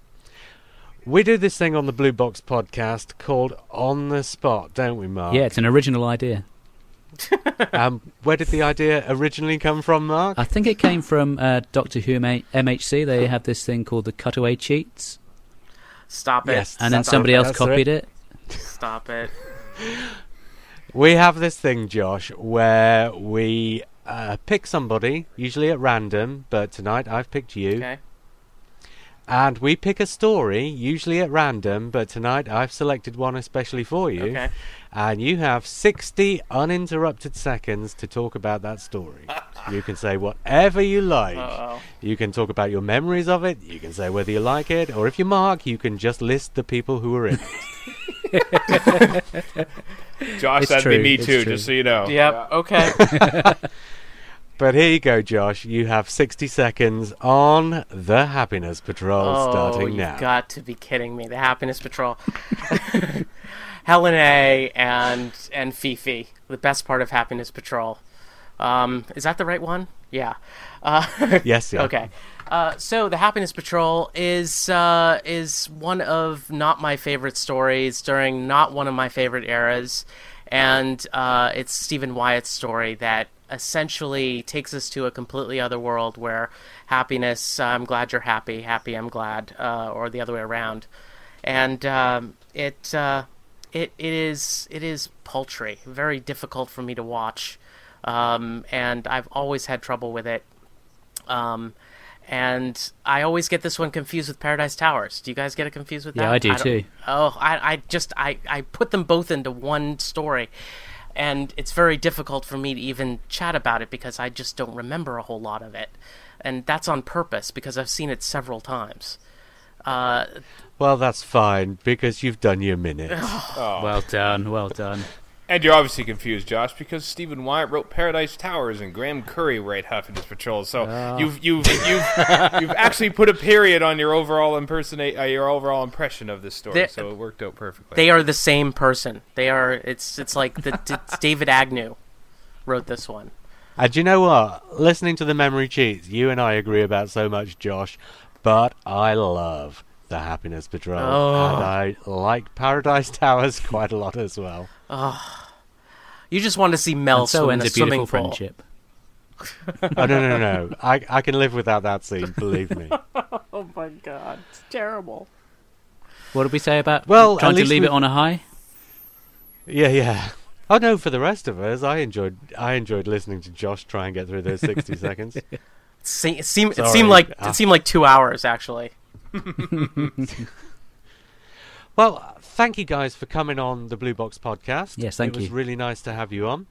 we do this thing on the Blue Box podcast called On the Spot, don't we, Mark? yeah, it's an original idea. um, where did the idea originally come from, Mark? I think it came from uh, Doctor Who M- MHC. They have this thing called the cutaway cheats, Stop it. Yes. and then somebody it. else That's copied it. it. Stop it. We have this thing, Josh, where we uh, pick somebody, usually at random, but tonight I've picked you. Okay. And we pick a story, usually at random, but tonight I've selected one especially for you. Okay. And you have 60 uninterrupted seconds to talk about that story. you can say whatever you like. Uh-oh. You can talk about your memories of it. You can say whether you like it. Or if you mark, you can just list the people who were in it. Josh, It's that'd true, be me it's too, true. just so you know. Yep. Okay. But here you go, Josh. You have 60 seconds on the Happiness Patrol oh, starting you've now. got to be kidding me. The Happiness Patrol. Helen A. and and Fifi, the best part of Happiness Patrol. Um, is that the right one? Yeah. Uh, Yes, yeah. Okay. Uh, so the Happiness Patrol is uh, is one of not my favorite stories during not one of my favorite eras, and uh, it's Stephen Wyatt's story that essentially takes us to a completely other world where happiness, I'm glad you're happy, happy, I'm glad, uh, or the other way around, and um, it uh, it it is it is paltry, very difficult for me to watch, um, and I've always had trouble with it. Um, and I always get this one confused with Paradise Towers. Do you guys get it confused with that? Yeah, I do don't- too. Oh, I, I just I, I put them both into one story, and it's very difficult for me to even chat about it because I just don't remember a whole lot of it, and that's on purpose because I've seen it several times. Uh, Well, that's fine because you've done your minute. Well done, well done. And you're obviously confused, Josh, because Stephen Wyatt wrote Paradise Towers and Graeme Curry wrote Happiness Patrol. So you've you've you've you've actually put a period on your overall impersonate uh, your overall impression of this story. They- so it worked out perfectly. they are the same person. They are. It's it's like the, it's David Agnew wrote this one. And do you know what? Listening to the memory cheats, you and I agree about so much, Josh. But I love the Happiness Patrol, Oh. and I like Paradise Towers quite a lot as well. Oh, you just want to see Mel and so swim in ends a a beautiful swimming pool. friendship. oh no, no, no! no. I I can live without that scene. Believe me. Oh my god, it's terrible. What did we say about Well, at trying to leave we- it on a high? Yeah, yeah. Oh no, for the rest of us, I enjoyed I enjoyed listening to Josh try and get through those sixty seconds. Se- it seemed it seemed like Ah. it seemed like two hours actually. Well, thank you guys for coming on the Blue Box podcast. Yes, thank you. it was you. really nice to have you on.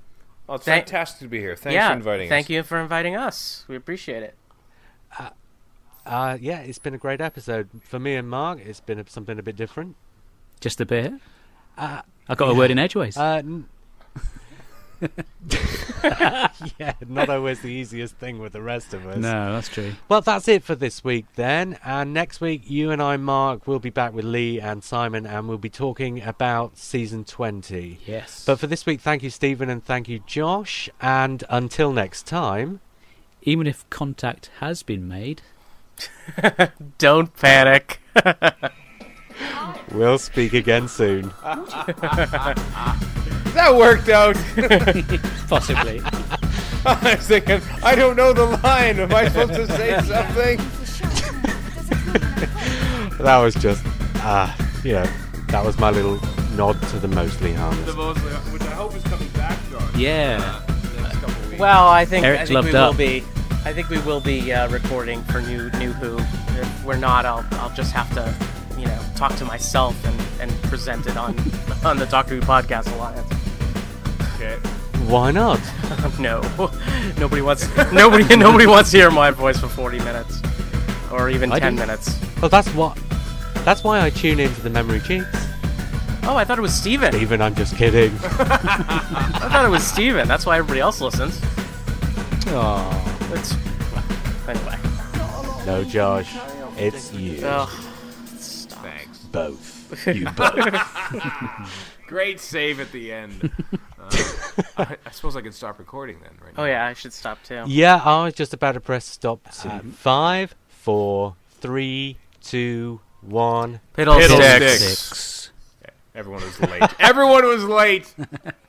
oh, it's Thank- fantastic to be here. Thanks yeah, for inviting thank us. Thank you for inviting us. We appreciate it. Uh, yeah, it's been a great episode for me and Mark. It's been a, something a bit different. Just a bit. Uh, I got a word in edgeways. Uh, n- yeah, not always the easiest thing with the rest of us. no, that's true. Well, that's it for this week then. And next week, you and I, Mark, will be back with Lee and Simon, and we'll be talking about season 20. Yes. But for this week, thank you, Stephen, and thank you, Josh. And until next time, even if contact has been made, Don't panic. we'll speak again soon. That worked out. possibly. I was thinking, I don't know the line. Am I supposed to say something? That was just, uh, you know, that was my little nod to the mostly harmless. The harmless. Which I hope is coming back, Josh. yeah. Next couple weeks. Well, I think I think we loved will be. I think we will be uh, recording for new new Who. If we're not, I'll I'll just have to, you know, talk to myself and, and present it on on the Doctor Who Podcast Alliance. Okay. Why not? no, nobody wants nobody nobody wants to hear my voice for forty minutes, or even I ten minutes. Well, that's what. That's why I tune into the memory cheats. Oh, I thought it was Steven. Even I'm just kidding. I thought it was Steven. That's why everybody else listens. oh, It's anyway. no, Josh, it's you. Ugh. Thanks. Both. You both. Great save at the end. Uh, I, I suppose I can stop recording then, right? Oh yeah, I should stop too. yeah, I was just about to press stop. At five, four, three, two, one. Fiddlesticks. Fiddlesticks. Six. Everyone was late. Everyone was late.